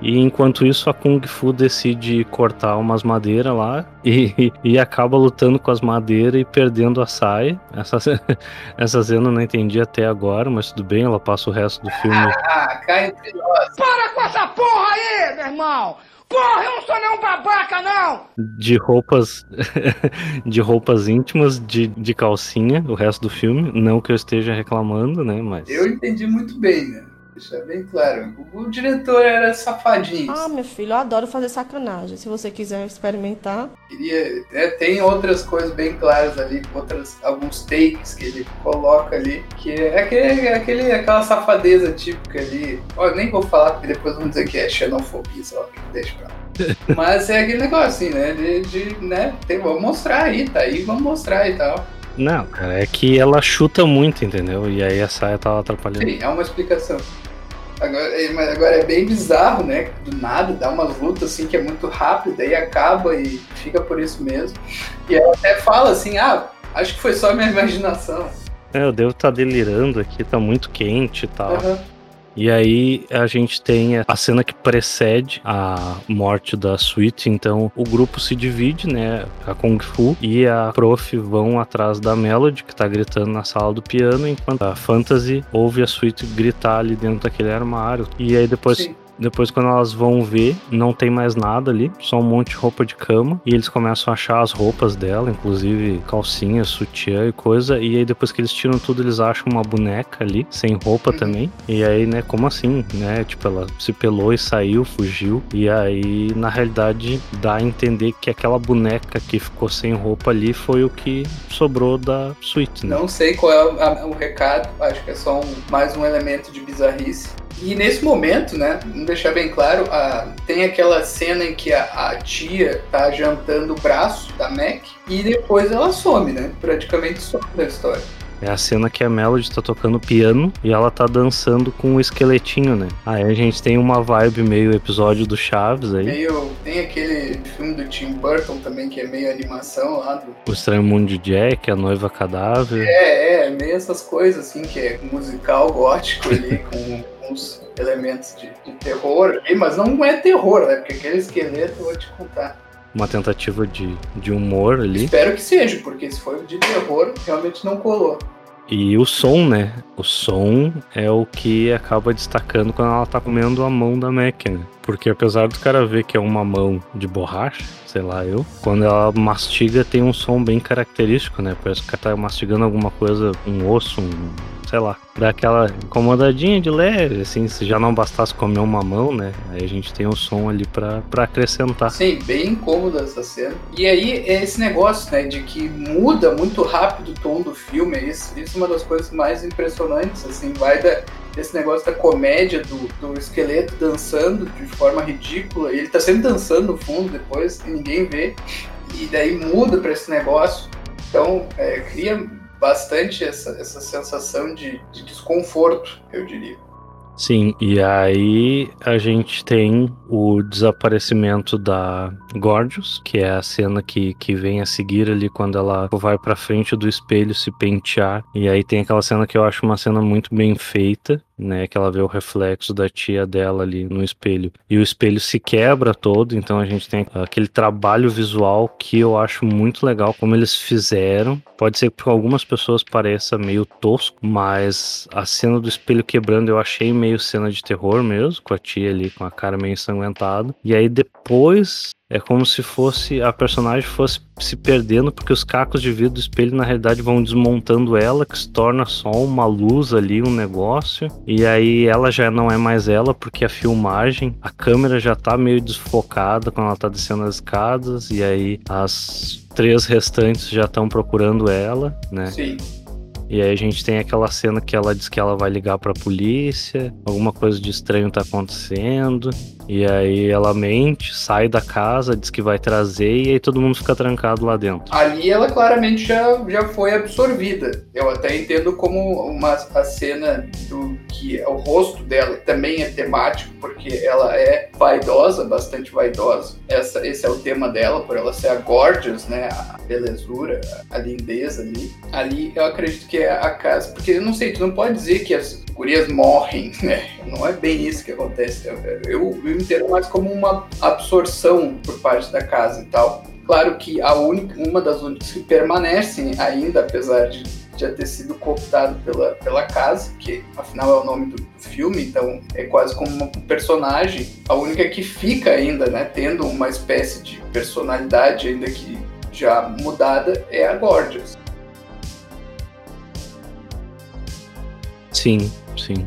E enquanto isso, a Kung Fu decide cortar umas madeiras lá [LAUGHS] e, e, acaba lutando com as madeiras e perdendo a saia. Essa, [LAUGHS] essa cena eu não entendi até agora, mas tudo bem, ela passa o resto do filme. [LAUGHS] Ah, cai. Para com essa porra aí, meu irmão! Porra, eu não sou nenhum babaca, não! De roupas. de roupas íntimas, de, de calcinha, o resto do filme. Não que eu esteja reclamando, né? Mas. Eu entendi muito bem, né? Deixar bem claro. O, diretor era safadinho. Ah, meu filho, eu adoro fazer sacanagem. Se você quiser experimentar. Queria, é, tem outras coisas bem claras ali, outras, alguns takes que ele coloca ali, que é aquele, aquele, aquela safadeza típica ali. Ó, nem vou falar, porque depois vão dizer que é xenofobia, só deixa pra lá. [LAUGHS] Mas é aquele negócio assim, né? De, de né? Tem, vamos mostrar aí, tá aí, vamos mostrar e tal. Não, cara, é que ela chuta muito, entendeu? E aí a saia tava atrapalhando. Sim, é uma explicação. Agora, é, agora é bem bizarro, né? Do nada, dá umas lutas assim que é muito rápido, aí acaba e fica por isso mesmo. E ela até fala assim, ah, acho que foi só minha [LAUGHS] imaginação. É, eu devo estar tá delirando aqui, tá muito quente e tal. Uhum. E aí a gente tem a cena que precede a morte da Sweet, então o grupo se divide, né? A Kung Fu e a Prof vão atrás da Melody, que tá gritando na sala do piano, enquanto a Fantasy ouve a Sweet gritar ali dentro daquele armário. E aí depois Sim. Depois, quando elas vão ver, não tem mais nada ali, só um monte de roupa de cama. E eles começam a achar as roupas dela, inclusive calcinha, sutiã e coisa. E aí, depois que eles tiram tudo, eles acham uma boneca ali, sem roupa uhum. também. E aí, né, como assim, né? Tipo, ela se pelou e saiu, fugiu. E aí, na realidade, dá a entender que aquela boneca que ficou sem roupa ali foi o que sobrou da suíte, né? Não sei qual é o, o recado, acho que é só um, mais um elemento de bizarrice. E nesse momento, né, vamos deixar bem claro, a, tem aquela cena em que a, a, tia tá jantando o braço da Mac e depois ela some, né? Praticamente some da história. É a cena que a Melody tá tocando piano e ela tá dançando com o esqueletinho, né? Aí a gente tem uma vibe meio episódio do Chaves aí. Meio, tem aquele filme do Tim Burton também, que é meio animação lá. Do... O Estranho Mundo de Jack, A Noiva Cadáver. É, é, meio essas coisas assim, que é musical gótico ali, [LAUGHS] com uns elementos de, de terror, mas não é terror, né? Porque aquele esqueleto eu vou te contar uma tentativa de, de humor ali. Espero que seja, porque se for de terror, realmente não colou. E o som, né? O som é o que acaba destacando quando ela tá comendo a mão da Mac, né? Porque apesar do cara ver que é uma mão de borracha, sei lá eu, quando ela mastiga tem um som bem característico, né? Parece que ela tá mastigando alguma coisa, um osso, um sei lá, dá aquela incomodadinha de leve, assim, se já não bastasse comer uma mão, né? Aí a gente tem o som ali para acrescentar. Sim, bem incômoda essa cena. E aí é esse negócio, né, de que muda muito rápido o tom do filme, isso, isso é uma das coisas mais impressionantes, assim, vai da, esse negócio da comédia do, do esqueleto dançando de forma ridícula, e ele tá sempre dançando no fundo depois, e ninguém vê, e daí muda para esse negócio. Então, é, cria bastante essa, essa sensação de, de desconforto, eu diria. Sim, e aí a gente tem o desaparecimento da Gorgeous, que é a cena que, que vem a seguir ali quando ela vai pra frente do espelho se pentear. E aí tem aquela cena que eu acho uma cena muito bem feita, né? Que ela vê o reflexo da tia dela ali no espelho. E o espelho se quebra todo, então a gente tem aquele trabalho visual que eu acho muito legal como eles fizeram. Pode ser que para algumas pessoas pareça meio tosco, mas a cena do espelho quebrando eu achei meio cena de terror mesmo, com a tia ali com a cara meio ensanguentada. E aí depois é como se fosse a personagem fosse se perdendo porque os cacos de vidro do espelho na realidade vão desmontando ela, que se torna só uma luz ali, um negócio. E aí ela já não é mais ela porque a filmagem, a câmera já tá meio desfocada quando ela tá descendo as escadas e aí as três restantes já estão procurando ela, né? Sim. E aí a gente tem aquela cena que ela diz que ela vai ligar pra polícia, alguma coisa de estranho tá acontecendo. E aí ela mente, sai da casa, diz que vai trazer e aí todo mundo fica trancado lá dentro. Ali ela claramente já, já foi absorvida. Eu até entendo como uma a cena do que é o rosto dela também é temático, porque ela é vaidosa, bastante vaidosa. Essa, esse é o tema dela, por ela ser a gorgeous, né? A belezura, a lindeza ali. Ali eu acredito que que é a casa. Porque eu não sei, tu não pode dizer que as gurias morrem, [LAUGHS] né? Não é bem isso que acontece. Eu, eu, eu entendo mais como uma absorção por parte da casa e tal. Claro que a única, uma das únicas que permanecem ainda, apesar de já ter sido cooptado pela, pela casa, que afinal é o nome do, do filme, então é quase como um personagem. A única que fica ainda, né, tendo uma espécie de personalidade, ainda que já mudada, é a Gorgeous. Sim, sim.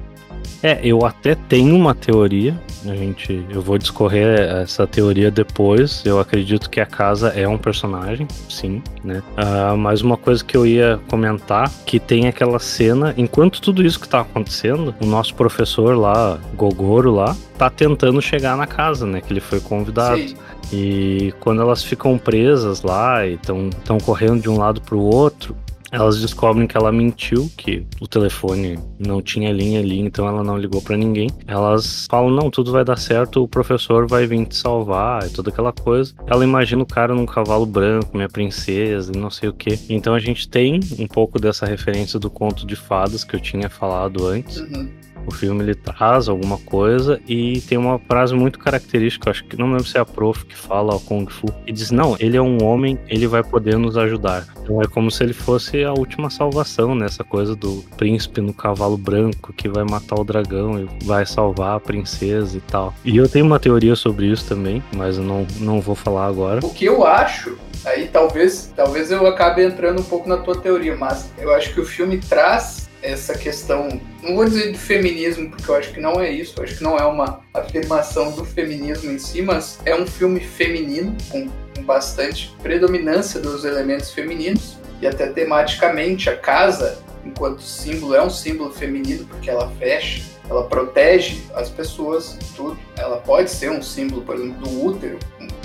É, eu até tenho uma teoria. A gente, eu vou discorrer essa teoria depois. Eu acredito que a casa é um personagem, sim, né? Uh, mas uma coisa que eu ia comentar que tem aquela cena, enquanto tudo isso que tá acontecendo, o nosso professor lá, Gogoro lá, tá tentando chegar na casa, né? Que ele foi convidado. Sim. E quando elas ficam presas lá e estão correndo de um lado pro outro, elas descobrem que ela mentiu, que o telefone não tinha linha ali, então ela não ligou para ninguém. Elas falam: não, tudo vai dar certo, o professor vai vir te salvar e toda aquela coisa. Ela imagina o cara num cavalo branco, minha princesa e não sei o que. Então a gente tem um pouco dessa referência do conto de fadas que eu tinha falado antes. Uhum. O filme ele traz alguma coisa e tem uma frase muito característica, acho que não lembro se é a prof que fala ao Kung Fu, e diz: Não, ele é um homem, ele vai poder nos ajudar. Então é como se ele fosse a última salvação, né? Coisa do príncipe no cavalo branco que vai matar o dragão e vai salvar a princesa e tal. E eu tenho uma teoria sobre isso também, mas eu não, não vou falar agora. O que eu acho aí talvez talvez eu acabe entrando um pouco na tua teoria, mas eu acho que o filme traz essa questão, não vou dizer de feminismo, porque eu acho que não é isso, eu acho que não é uma afirmação do feminismo em si, mas é um filme feminino, com, com bastante predominância dos elementos femininos, e até tematicamente a casa, enquanto símbolo, é um símbolo feminino, porque ela fecha, ela protege as pessoas, tudo. Ela pode ser um símbolo, por exemplo, do útero,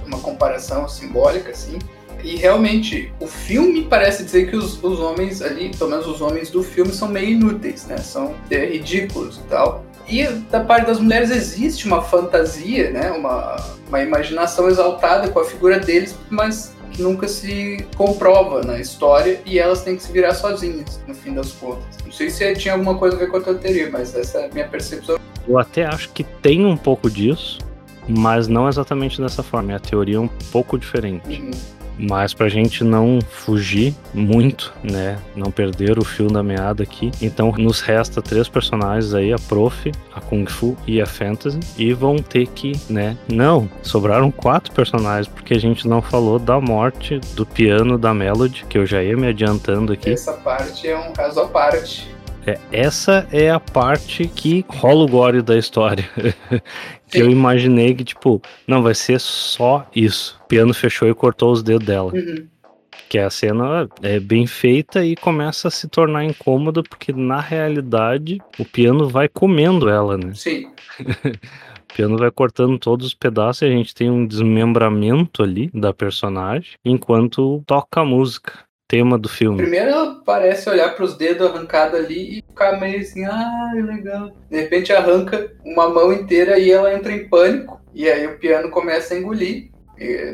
uma comparação simbólica, assim, e realmente, o filme parece dizer que os, os homens ali, pelo menos os homens do filme, são meio inúteis, né? São é, ridículos e tal. E da parte das mulheres existe uma fantasia, né? Uma, uma imaginação exaltada com a figura deles, mas que nunca se comprova na história e elas têm que se virar sozinhas, no fim das contas. Não sei se tinha alguma coisa a ver com a tua teoria, mas essa é a minha percepção. Eu até acho que tem um pouco disso, mas não exatamente dessa forma. A teoria é um pouco diferente. Uhum. Mas pra gente não fugir muito, né? Não perder o fio da meada aqui. Então nos resta três personagens aí, a Prof, a Kung Fu e a Fantasy. E vão ter que, né? Não, sobraram quatro personagens, porque a gente não falou da morte do piano da Melody, que eu já ia me adiantando aqui. Essa parte é um caso à parte. É, essa é a parte que rola o gore da história. [LAUGHS] que eu imaginei que, tipo, não, vai ser só isso. O piano fechou e cortou os dedos dela. Uhum. Que a cena é bem feita e começa a se tornar incômoda, porque na realidade o piano vai comendo ela, né? Sim. [LAUGHS] O piano vai cortando todos os pedaços e a gente tem um desmembramento ali da personagem, enquanto toca a música tema do filme. Primeiro ela parece olhar para os dedos arrancados ali e ficar meio assim, ah, legal. De repente arranca uma mão inteira e ela entra em pânico. E aí o piano começa a engolir.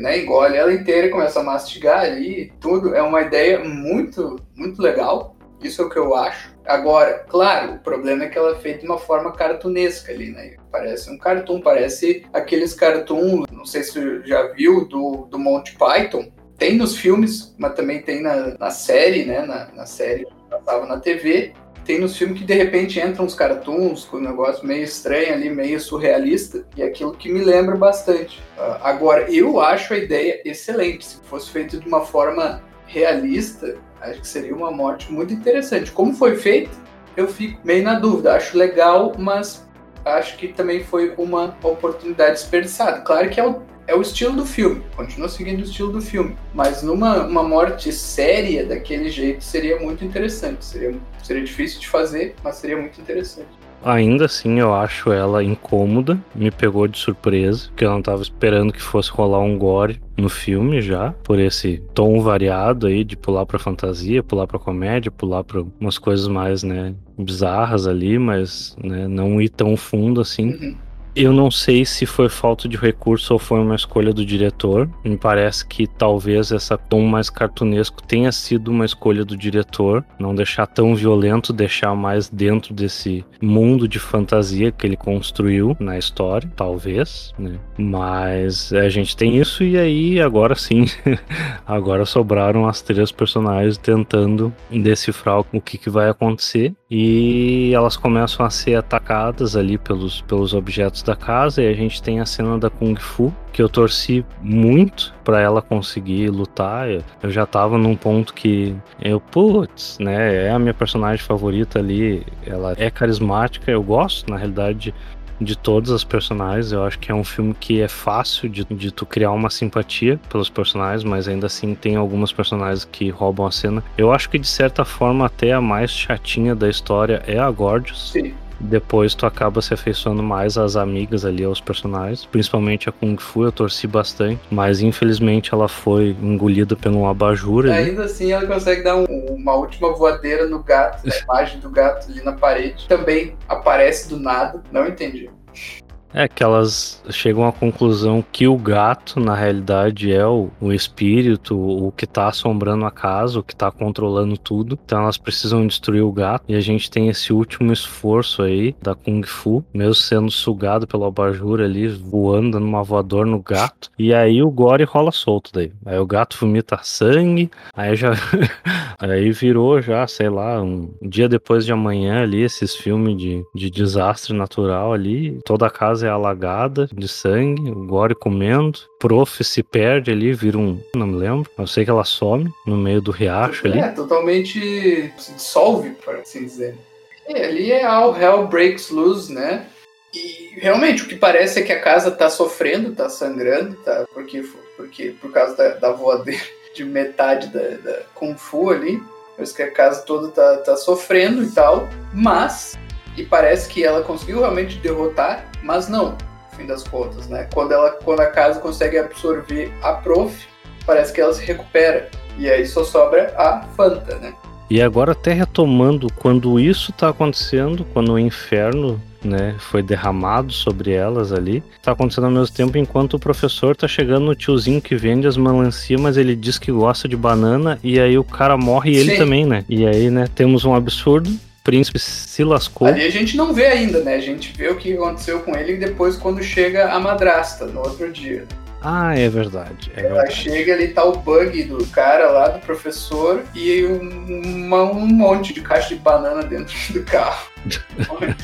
Né, engole ela inteira e começa a mastigar ali tudo. É uma ideia muito, muito legal. Isso é o que eu acho. Agora, claro, o problema é que ela é feita de uma forma cartunesca ali, né? Parece um cartoon, parece aqueles cartoons, não sei se você já viu, do, do Monty Python, tem nos filmes, mas também tem na, na série, né? Na, na série que passava na TV. Tem nos filmes que de repente entram uns cartoons com um negócio meio estranho ali, meio surrealista, e é aquilo que me lembra bastante. Uh, agora, eu acho a ideia excelente. Se fosse feito de uma forma realista, acho que seria uma morte muito interessante. Como foi feito, eu fico meio na dúvida. Acho legal, mas acho que também foi uma oportunidade desperdiçada. Claro que é o é o estilo do filme, continua seguindo o estilo do filme, mas numa uma morte séria daquele jeito seria muito interessante, seria, seria difícil de fazer, mas seria muito interessante. Ainda assim, eu acho ela incômoda, me pegou de surpresa, porque eu não tava esperando que fosse rolar um gore no filme já, por esse tom variado aí de pular pra fantasia, pular pra comédia, pular pra umas coisas mais, né, bizarras ali, mas né, não ir tão fundo assim. Uhum. Eu não sei se foi falta de recurso ou foi uma escolha do diretor. Me parece que talvez essa tom mais cartunesco tenha sido uma escolha do diretor. Não deixar tão violento, deixar mais dentro desse mundo de fantasia que ele construiu na história, talvez, né? Mas a gente tem isso e aí agora sim, [LAUGHS] agora sobraram as três personagens tentando decifrar o que, que vai acontecer e elas começam a ser atacadas ali pelos, pelos objetos da casa e a gente tem a cena da Kung Fu que eu torci muito para ela conseguir lutar. Eu já tava num ponto que eu, putz, né, é a minha personagem favorita ali, ela é carismática, eu gosto, na realidade, de todas as personagens. Eu acho que é um filme que é fácil de, de tu criar uma simpatia pelos personagens, mas ainda assim tem algumas personagens que roubam a cena. Eu acho que de certa forma até a mais chatinha da história é a Gorgeous. Sim. Depois tu acaba se afeiçoando mais às amigas ali, aos personagens. Principalmente a Kung Fu, eu torci bastante. Mas infelizmente ela foi engolida pelo abajur ali. Ainda assim, ela consegue dar um- uma última voadeira no gato, a [LAUGHS] imagem do gato ali na parede. Também aparece do nada, não entendi. É que elas chegam à conclusão que o gato, na realidade, é o, o espírito, o que tá assombrando a casa, o que tá controlando tudo. Então elas precisam destruir o gato. E a gente tem esse último esforço aí da Kung Fu, mesmo sendo sugado pelo abajur ali, voando dando uma voador no gato. E aí o gore rola solto daí. Aí o gato vomita sangue, aí já. [LAUGHS] aí virou já, sei lá, um dia depois de amanhã ali, esses filmes de, de desastre natural ali. Toda a casa é alagada de sangue, o gore comendo. Prof se perde ali, vira um. Não me lembro. Eu sei que ela some no meio do riacho ali. É, totalmente se dissolve, por assim dizer. É, ali é all hell breaks loose, né? E realmente o que parece é que a casa tá sofrendo, tá sangrando, tá? Porque, porque por causa da, da voadeira [LAUGHS] de metade da, da Kung Fu ali. Parece que a casa toda tá, tá sofrendo e tal. Mas, e parece que ela conseguiu realmente derrotar, mas não, no fim das contas, né? Quando, ela, quando a casa consegue absorver a prof, parece que ela se recupera. E aí só sobra a Fanta, né? E agora até retomando, quando isso tá acontecendo, quando o inferno, né, foi derramado sobre elas ali, tá acontecendo ao mesmo tempo enquanto o professor tá chegando no tiozinho que vende as melancia, mas ele diz que gosta de banana e aí o cara morre e ele Sim. também, né? E aí, né, temos um absurdo, o príncipe se lascou. Ali a gente não vê ainda, né? A gente vê o que aconteceu com ele depois quando chega a madrasta, no outro dia. Ah, é verdade, é Ela verdade. chega ali, tá o bug do cara lá, do professor, e um, um monte de caixa de banana dentro [LAUGHS] do carro.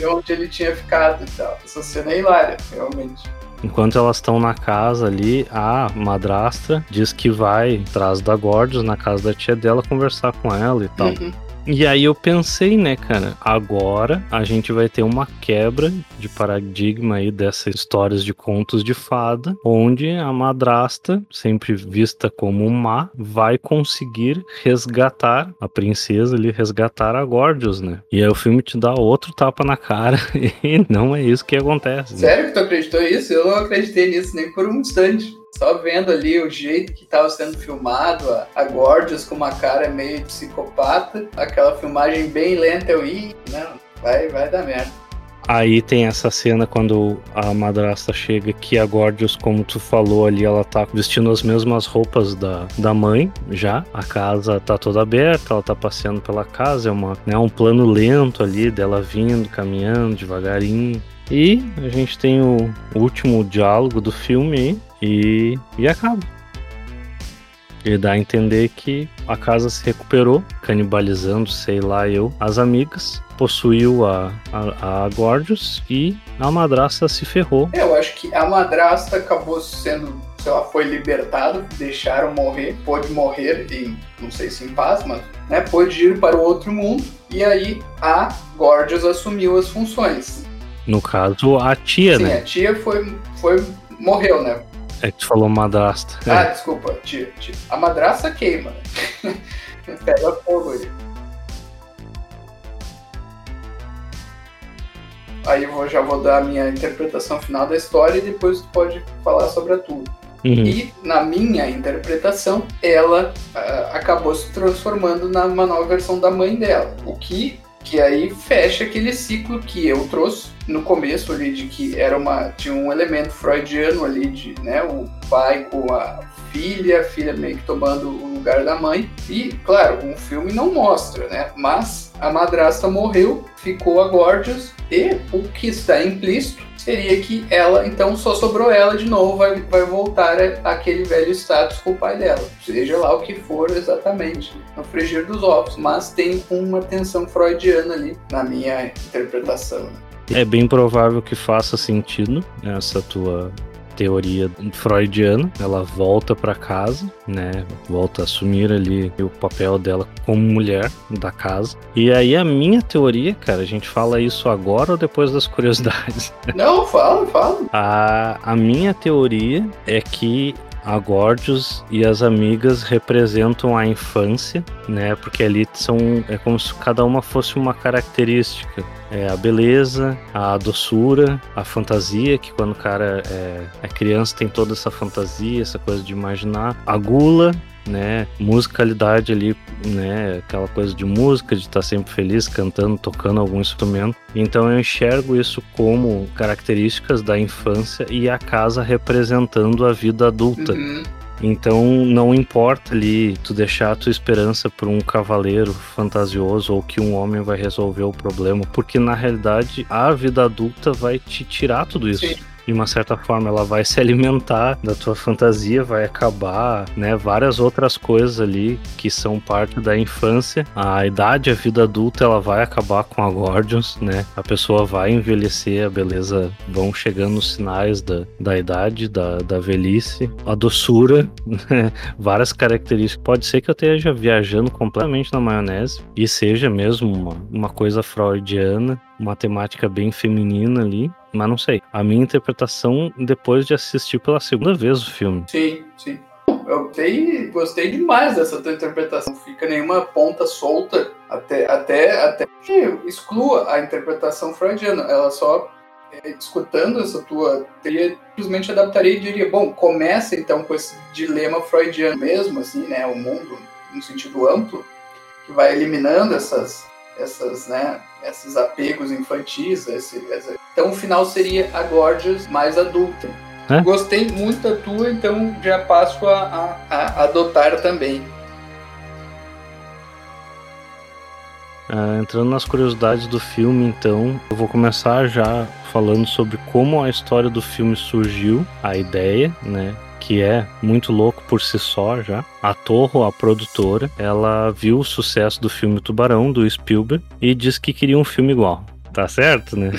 onde, ele tinha ficado e tal. Essa cena é hilária, realmente. Enquanto elas estão na casa ali, a madrasta diz que vai atrás da Gorgeous, na casa da tia dela, conversar com ela e tal. Uhum. E aí eu pensei, né, cara, agora a gente vai ter uma quebra de paradigma aí dessas histórias de contos de fada, onde a madrasta, sempre vista como má, vai conseguir resgatar a princesa ali, resgatar a Gorgeous, né? E aí o filme te dá outro tapa na cara [LAUGHS] e não é isso que acontece. né? Sério que tu acreditou nisso? Eu não acreditei nisso nem por um instante. Só vendo ali o jeito que estava sendo filmado, a, a com uma cara meio psicopata, aquela filmagem bem lenta, eu ia, não, vai, vai dar merda. Aí tem essa cena quando a madrasta chega que a Gorgeous, como tu falou ali, ela tá vestindo as mesmas roupas da, da mãe já. A casa tá toda aberta, ela tá passeando pela casa, é uma, né, um plano lento ali dela vindo, caminhando devagarinho. E a gente tem o último diálogo do filme aí e, e acaba. Ele dá a entender que a casa se recuperou, canibalizando, sei lá eu, as amigas, possuiu a, a, a Gorgeous e a madrasta se ferrou. É, Eu acho que a madrasta acabou sendo, sei lá, foi libertada, deixaram morrer, pôde morrer em, não sei se em paz, mas, né, pôde ir para o outro mundo, e aí a Gorgeous assumiu as funções. No caso, a tia, Sim, né? a tia foi, foi, morreu, né? É que tu falou madrasta. Ah, É. desculpa. A madrasta queima? [LAUGHS] Pega fogo ali. Aí eu já vou dar a minha interpretação final da história e depois tu pode falar sobre a tua. Uhum. E, na minha interpretação, ela ah, acabou se transformando numa nova versão da mãe dela. O que, que aí fecha aquele ciclo que eu trouxe no começo ali de que era uma tinha um elemento freudiano ali de, né, o pai com a filha, a filha meio que tomando o lugar da mãe. E, claro, um filme não mostra, né? Mas a madrasta morreu, ficou a Gorgeous e o que está implícito seria que ela, então só sobrou ela de novo, vai, vai voltar àquele velho status com o pai dela. Seja lá o que for exatamente no frigir dos ovos, mas tem uma tensão freudiana ali na minha interpretação. Né? É bem provável que faça sentido essa tua teoria freudiana. Ela volta para casa, né? Volta a assumir ali o papel dela como mulher da casa. E aí a minha teoria, cara, a gente fala isso agora ou depois das curiosidades? Não, fala, fala. A, a minha teoria é que a Gorgeous e as amigas representam a infância, né? Porque ali são é como se cada uma fosse uma característica. É a beleza, a doçura, a fantasia, que quando o cara é, é criança tem toda essa fantasia, essa coisa de imaginar. A gula, né? Musicalidade ali, né? Aquela coisa de música, de estar sempre feliz, cantando, tocando algum instrumento. Então eu enxergo isso como características da infância e a casa representando a vida adulta. Uhum. Então não importa ali tu deixar a tua esperança por um cavaleiro fantasioso ou que um homem vai resolver o problema, porque na realidade a vida adulta vai te tirar tudo isso. Sim de uma certa forma ela vai [LAUGHS] se alimentar da tua fantasia, vai acabar, né, várias outras coisas ali que são parte da infância. A idade, a vida adulta, ela vai acabar com a Gordions, né? A pessoa vai envelhecer, a beleza vão chegando os sinais da, da idade, da, da velhice, a doçura, [LAUGHS] né? várias características. Pode ser que eu esteja viajando completamente na maionese e seja mesmo uma, uma coisa freudiana, uma temática bem feminina ali, mas não sei. A minha interpretação depois de assistir pela segunda vez o filme. Sim, sim. Eu gostei, gostei demais dessa tua interpretação. Não fica nenhuma ponta solta até, até, até exclua a interpretação freudiana. Ela só, é, escutando essa tua teoria, simplesmente adaptaria e diria, bom, começa então com esse dilema freudiano mesmo, assim, né, o mundo no sentido amplo, que vai eliminando essas, essas, né, esses apegos infantis. Esse, esse... Então o final seria a Gorgeous mais adulta. É? Gostei muito da tua, então já passo a, a, a adotar também. Uh, entrando nas curiosidades do filme, então, eu vou começar já falando sobre como a história do filme surgiu, a ideia, né? Que é muito louco por si só já. A Torro, a produtora, ela viu o sucesso do filme Tubarão, do Spielberg, e disse que queria um filme igual. Tá certo, né?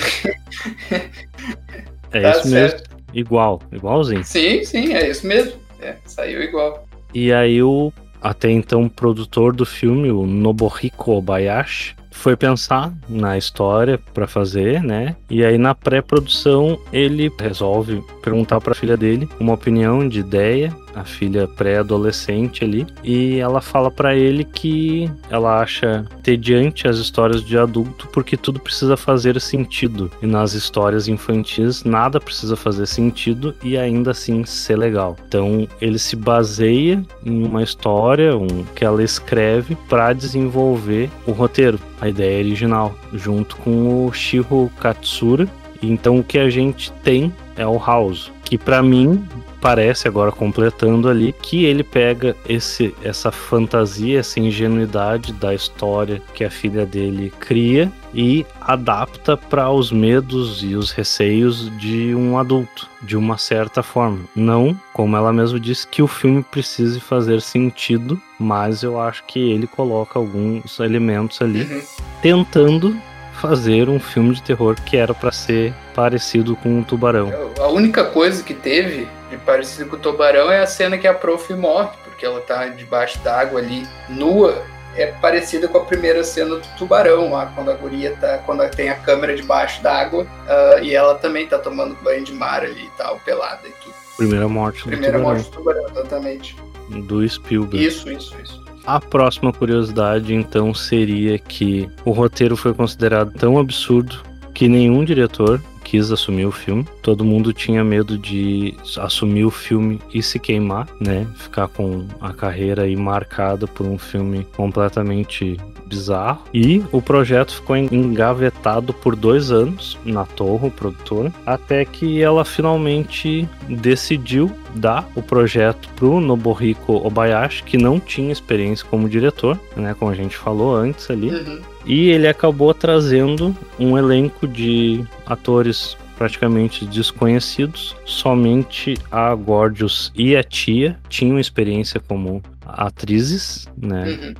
[LAUGHS] é Tá isso certo. mesmo. Igual, igualzinho. Sim, sim, é isso mesmo. É, saiu igual. E aí o até então produtor do filme, o Nobuhiko Obayashi, foi pensar na história para fazer, né? E aí na pré-produção ele resolve perguntar para a filha dele uma opinião de ideia, a filha pré-adolescente ali, e ela fala para ele que ela acha tediante as histórias de adulto porque tudo precisa fazer sentido. E nas histórias infantis nada precisa fazer sentido e ainda assim ser legal. Então ele se baseia em uma história um, que ela escreve para desenvolver o roteiro, a ideia original, junto com o Shiro Katsura. Então o que a gente tem é o House, que para mim parece agora completando ali que ele pega esse essa fantasia, essa ingenuidade da história que a filha dele cria e adapta para os medos e os receios de um adulto, de uma certa forma. Não, como ela mesma disse, que o filme precise fazer sentido, mas eu acho que ele coloca alguns elementos ali Uhum. tentando fazer um filme de terror que era para ser parecido com um tubarão. A única coisa que teve de parecido com o tubarão é a cena que a prof morre, porque ela tá debaixo d'água ali, nua. É parecida com a primeira cena do tubarão, lá, quando a guria tá. Quando tem a câmera debaixo d'água ah, e ela também tá tomando banho de mar ali e tal, pelada e tudo. Primeira morte do Primeira tubarão, morte do tubarão, exatamente. do Spielberg. Isso, isso, isso. A próxima curiosidade, então, seria que o roteiro foi considerado tão absurdo que nenhum diretor quis assumir o filme. Todo mundo tinha medo de assumir o filme e se queimar, né? Ficar com a carreira aí marcada por um filme completamente bizarro. E o projeto ficou engavetado por dois anos na Torre, produtora, até que ela finalmente decidiu dar o projeto pro Nobuhiko Obayashi, que não tinha experiência como diretor, né, como a gente falou antes ali. Uhum. E ele acabou trazendo um elenco de atores praticamente desconhecidos. Somente a Gorgeous e a tia tinham experiência como atrizes, né? Uhum.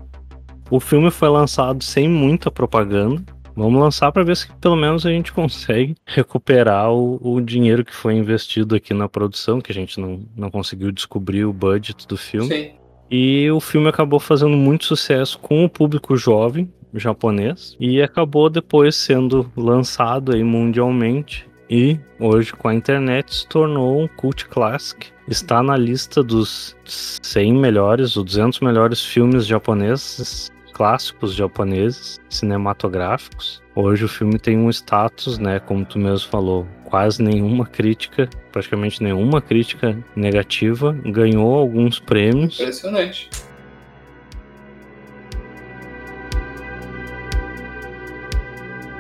O filme foi lançado sem muita propaganda. Vamos lançar para ver se pelo menos a gente consegue [LAUGHS] recuperar o, o, dinheiro que foi investido aqui na produção, que a gente não, não conseguiu descobrir o budget do filme. Sim. E o filme acabou fazendo muito sucesso com o público jovem japonês e acabou depois sendo lançado aí mundialmente e hoje com a internet se tornou um cult classic. Está na lista dos 100 melhores ou 200 melhores filmes japoneses, clássicos japoneses, cinematográficos. Hoje o filme tem um status, né, como tu mesmo falou, quase nenhuma crítica, praticamente nenhuma crítica negativa, ganhou alguns prêmios. Impressionante.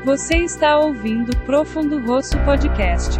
Você está ouvindo Profundo Rosso Podcast.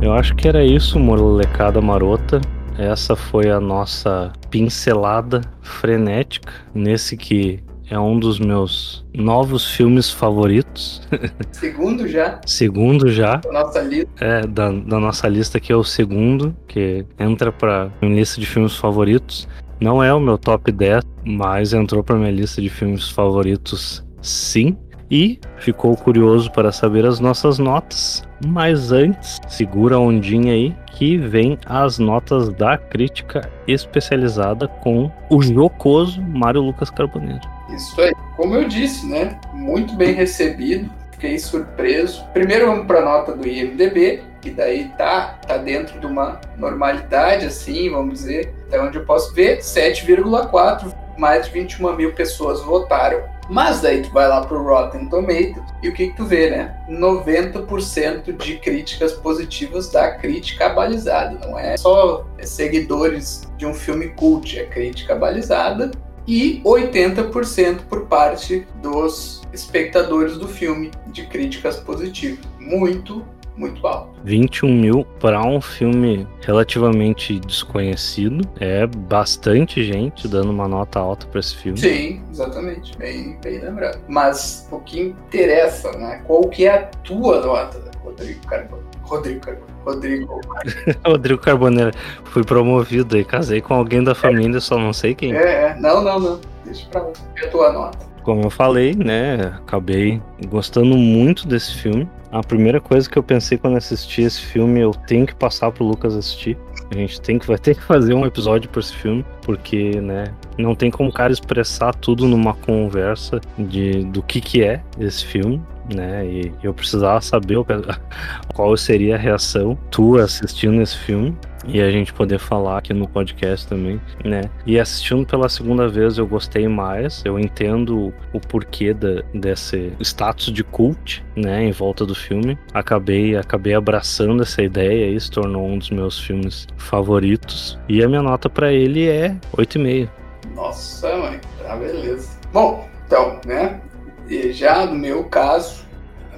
Eu acho que era isso, molecada marota. Essa foi a nossa pincelada frenética nesse que é um dos meus novos filmes favoritos. [LAUGHS] Segundo já. segundo já. Da nossa lista. É, da, da nossa lista que é o segundo, que entra pra minha lista de filmes favoritos. Não é o meu top 10, mas entrou pra minha lista de filmes favoritos sim. E ficou curioso para saber as nossas notas. Mas antes, segura a ondinha aí que vem as notas da crítica especializada com o jocoso Mário Lucas Carboneiro. Isso aí. Como eu disse, né? Muito bem recebido. Fiquei surpreso. Primeiro vamos para a nota do IMDB, que daí tá, tá dentro de uma normalidade, assim, vamos dizer. Até onde eu posso ver, 7,4. Mais de 21 mil pessoas votaram. Mas daí tu vai lá pro Rotten Tomatoes e o que, que tu vê, né? 90% de críticas positivas da crítica balizada. Não é só seguidores de um filme cult, é crítica balizada. E 80% por parte dos espectadores do filme de críticas positivas. Muito, muito alto. 21 mil para um filme relativamente desconhecido. É bastante gente dando uma nota alta para esse filme. Sim, exatamente. Bem, bem lembrado. Mas o que interessa, né? Qual que é a tua nota, Rodrigo Carbono? Rodrigo Carbono. Rodrigo. [LAUGHS] Rodrigo Carboneira. Fui promovido e casei com alguém da família, só não sei quem. É, é. Não, não, não. Deixa pra lá. E a tua nota? Como eu falei, né? Acabei gostando muito desse filme. A primeira coisa que eu pensei quando assisti esse filme, eu tenho que passar pro Lucas assistir. A gente tem que, vai ter que fazer um episódio por esse filme, porque, né, não tem como o cara expressar tudo numa conversa de, do que que é esse filme, né, e eu precisava saber [LAUGHS] qual seria a reação tu assistindo esse filme e a gente poder falar aqui no podcast também, né? E assistindo pela segunda vez eu gostei mais, eu entendo o porquê da, desse status de cult, né, em volta do filme. Acabei, acabei abraçando essa ideia e se tornou um dos meus filmes favoritos. E a minha nota para ele é 8,5. Nossa, mãe, tá beleza. Bom, então, né? E já no meu caso,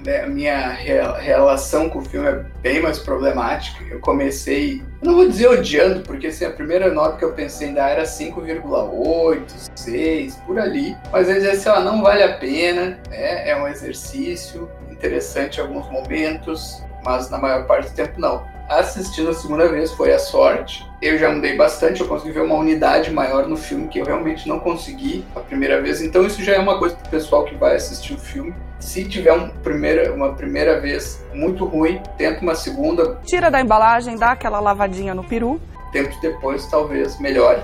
né, minha re relação com o filme é bem mais problemática. Eu comecei, não vou dizer odiando, porque assim, a primeira nota que eu pensei ainda era 5,8, 6, por ali. Mas eu dizia assim, ó, não vale a pena, né? é um exercício interessante em alguns momentos, mas na maior parte do tempo não assistindo a segunda vez foi a sorte. Eu já mudei bastante, eu consegui ver uma unidade maior no filme que eu realmente não consegui a primeira vez. Então isso já é uma coisa pro pessoal que vai assistir o filme. Se tiver um primeira, uma primeira vez muito ruim, tenta uma segunda. Tira da embalagem, dá aquela lavadinha no peru. Tempos depois talvez melhore.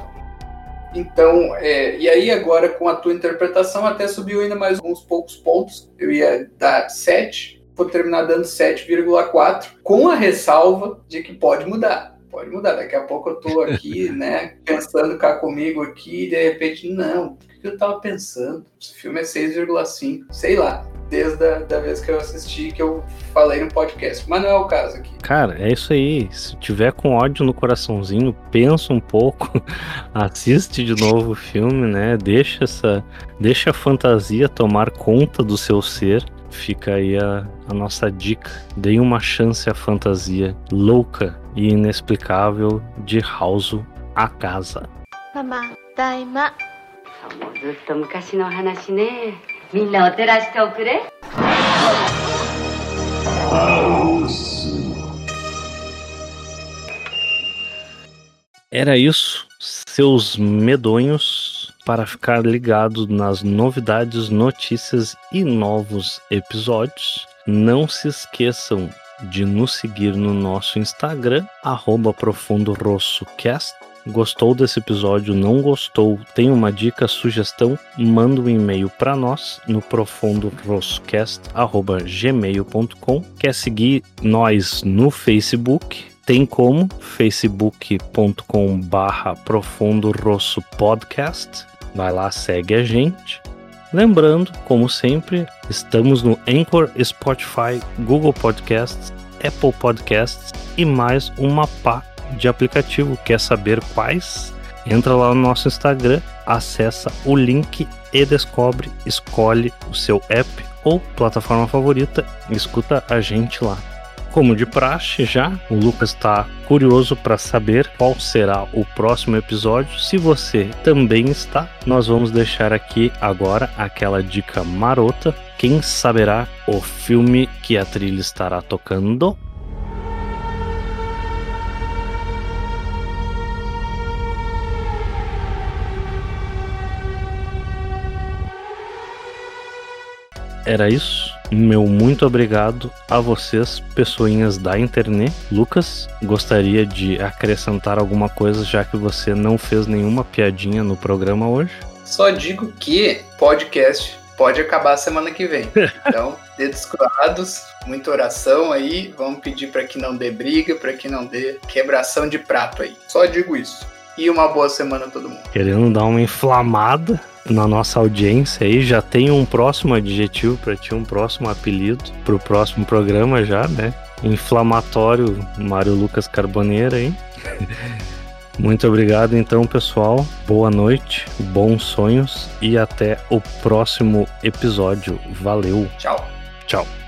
Então, é, e aí agora com a tua interpretação até subiu ainda mais uns poucos pontos. Eu ia dar 7, vou terminar dando 7,4, com a ressalva de que pode mudar. Pode mudar. Daqui a pouco eu tô aqui, [LAUGHS] né, pensando cá comigo aqui, e de repente, não, o que eu tava pensando? Esse filme é 6,5, sei lá desde a da vez que eu assisti, que eu falei no podcast. Mas não é o caso aqui. Cara, é isso aí. Se tiver com ódio no coraçãozinho, pensa um pouco, [LAUGHS] assiste de novo o filme, né? Deixa essa, deixa a fantasia tomar conta do seu ser. Fica aí a, a nossa dica. Deem uma chance à fantasia louca e inexplicável de House a casa. ママただいまもうずっと昔の話ね みんなお照らしておくれ Era isso, seus medonhos, para ficar ligado nas novidades, notícias e novos episódios. Não se esqueçam de nos seguir no nosso Instagram, arroba profundorossocast. Gostou desse episódio? Não gostou? Tem uma dica, sugestão? Manda um e-mail para nós no profundorossocast@gmail.com. Quer seguir nós no Facebook? Tem como facebook.com barra Profundo Rosso Podcast. Vai lá, segue a gente. Lembrando, como sempre, estamos no Anchor, Spotify, Google Podcasts, Apple Podcasts e mais uma pá de aplicativo. Quer saber quais? Entra lá no nosso Instagram, acessa o link e descobre, escolhe o seu app ou plataforma favorita e escuta a gente lá. Como de praxe já, o Lucas está curioso para saber qual será o próximo episódio. Se você também está, nós vamos deixar aqui agora aquela dica marota. Quem saberá o filme que a trilha estará tocando? Era isso. Meu muito obrigado a vocês, pessoinhas da internet. Lucas, gostaria de acrescentar alguma coisa, já que você não fez nenhuma piadinha no programa hoje? Só digo que podcast pode acabar semana que vem. [LAUGHS] Então, dedos cruzados, muita oração aí. Vamos pedir para que não dê briga, para que não dê quebração de prato aí. Só digo isso. E uma boa semana a todo mundo. Querendo dar uma inflamada na nossa audiência aí, já tem um próximo adjetivo para ti, um próximo apelido pro próximo programa já, né? Inflamatório Mário Lucas Carboneira aí. [LAUGHS] Muito obrigado então, pessoal. Boa noite, bons sonhos e até o próximo episódio. Valeu. Tchau. Tchau.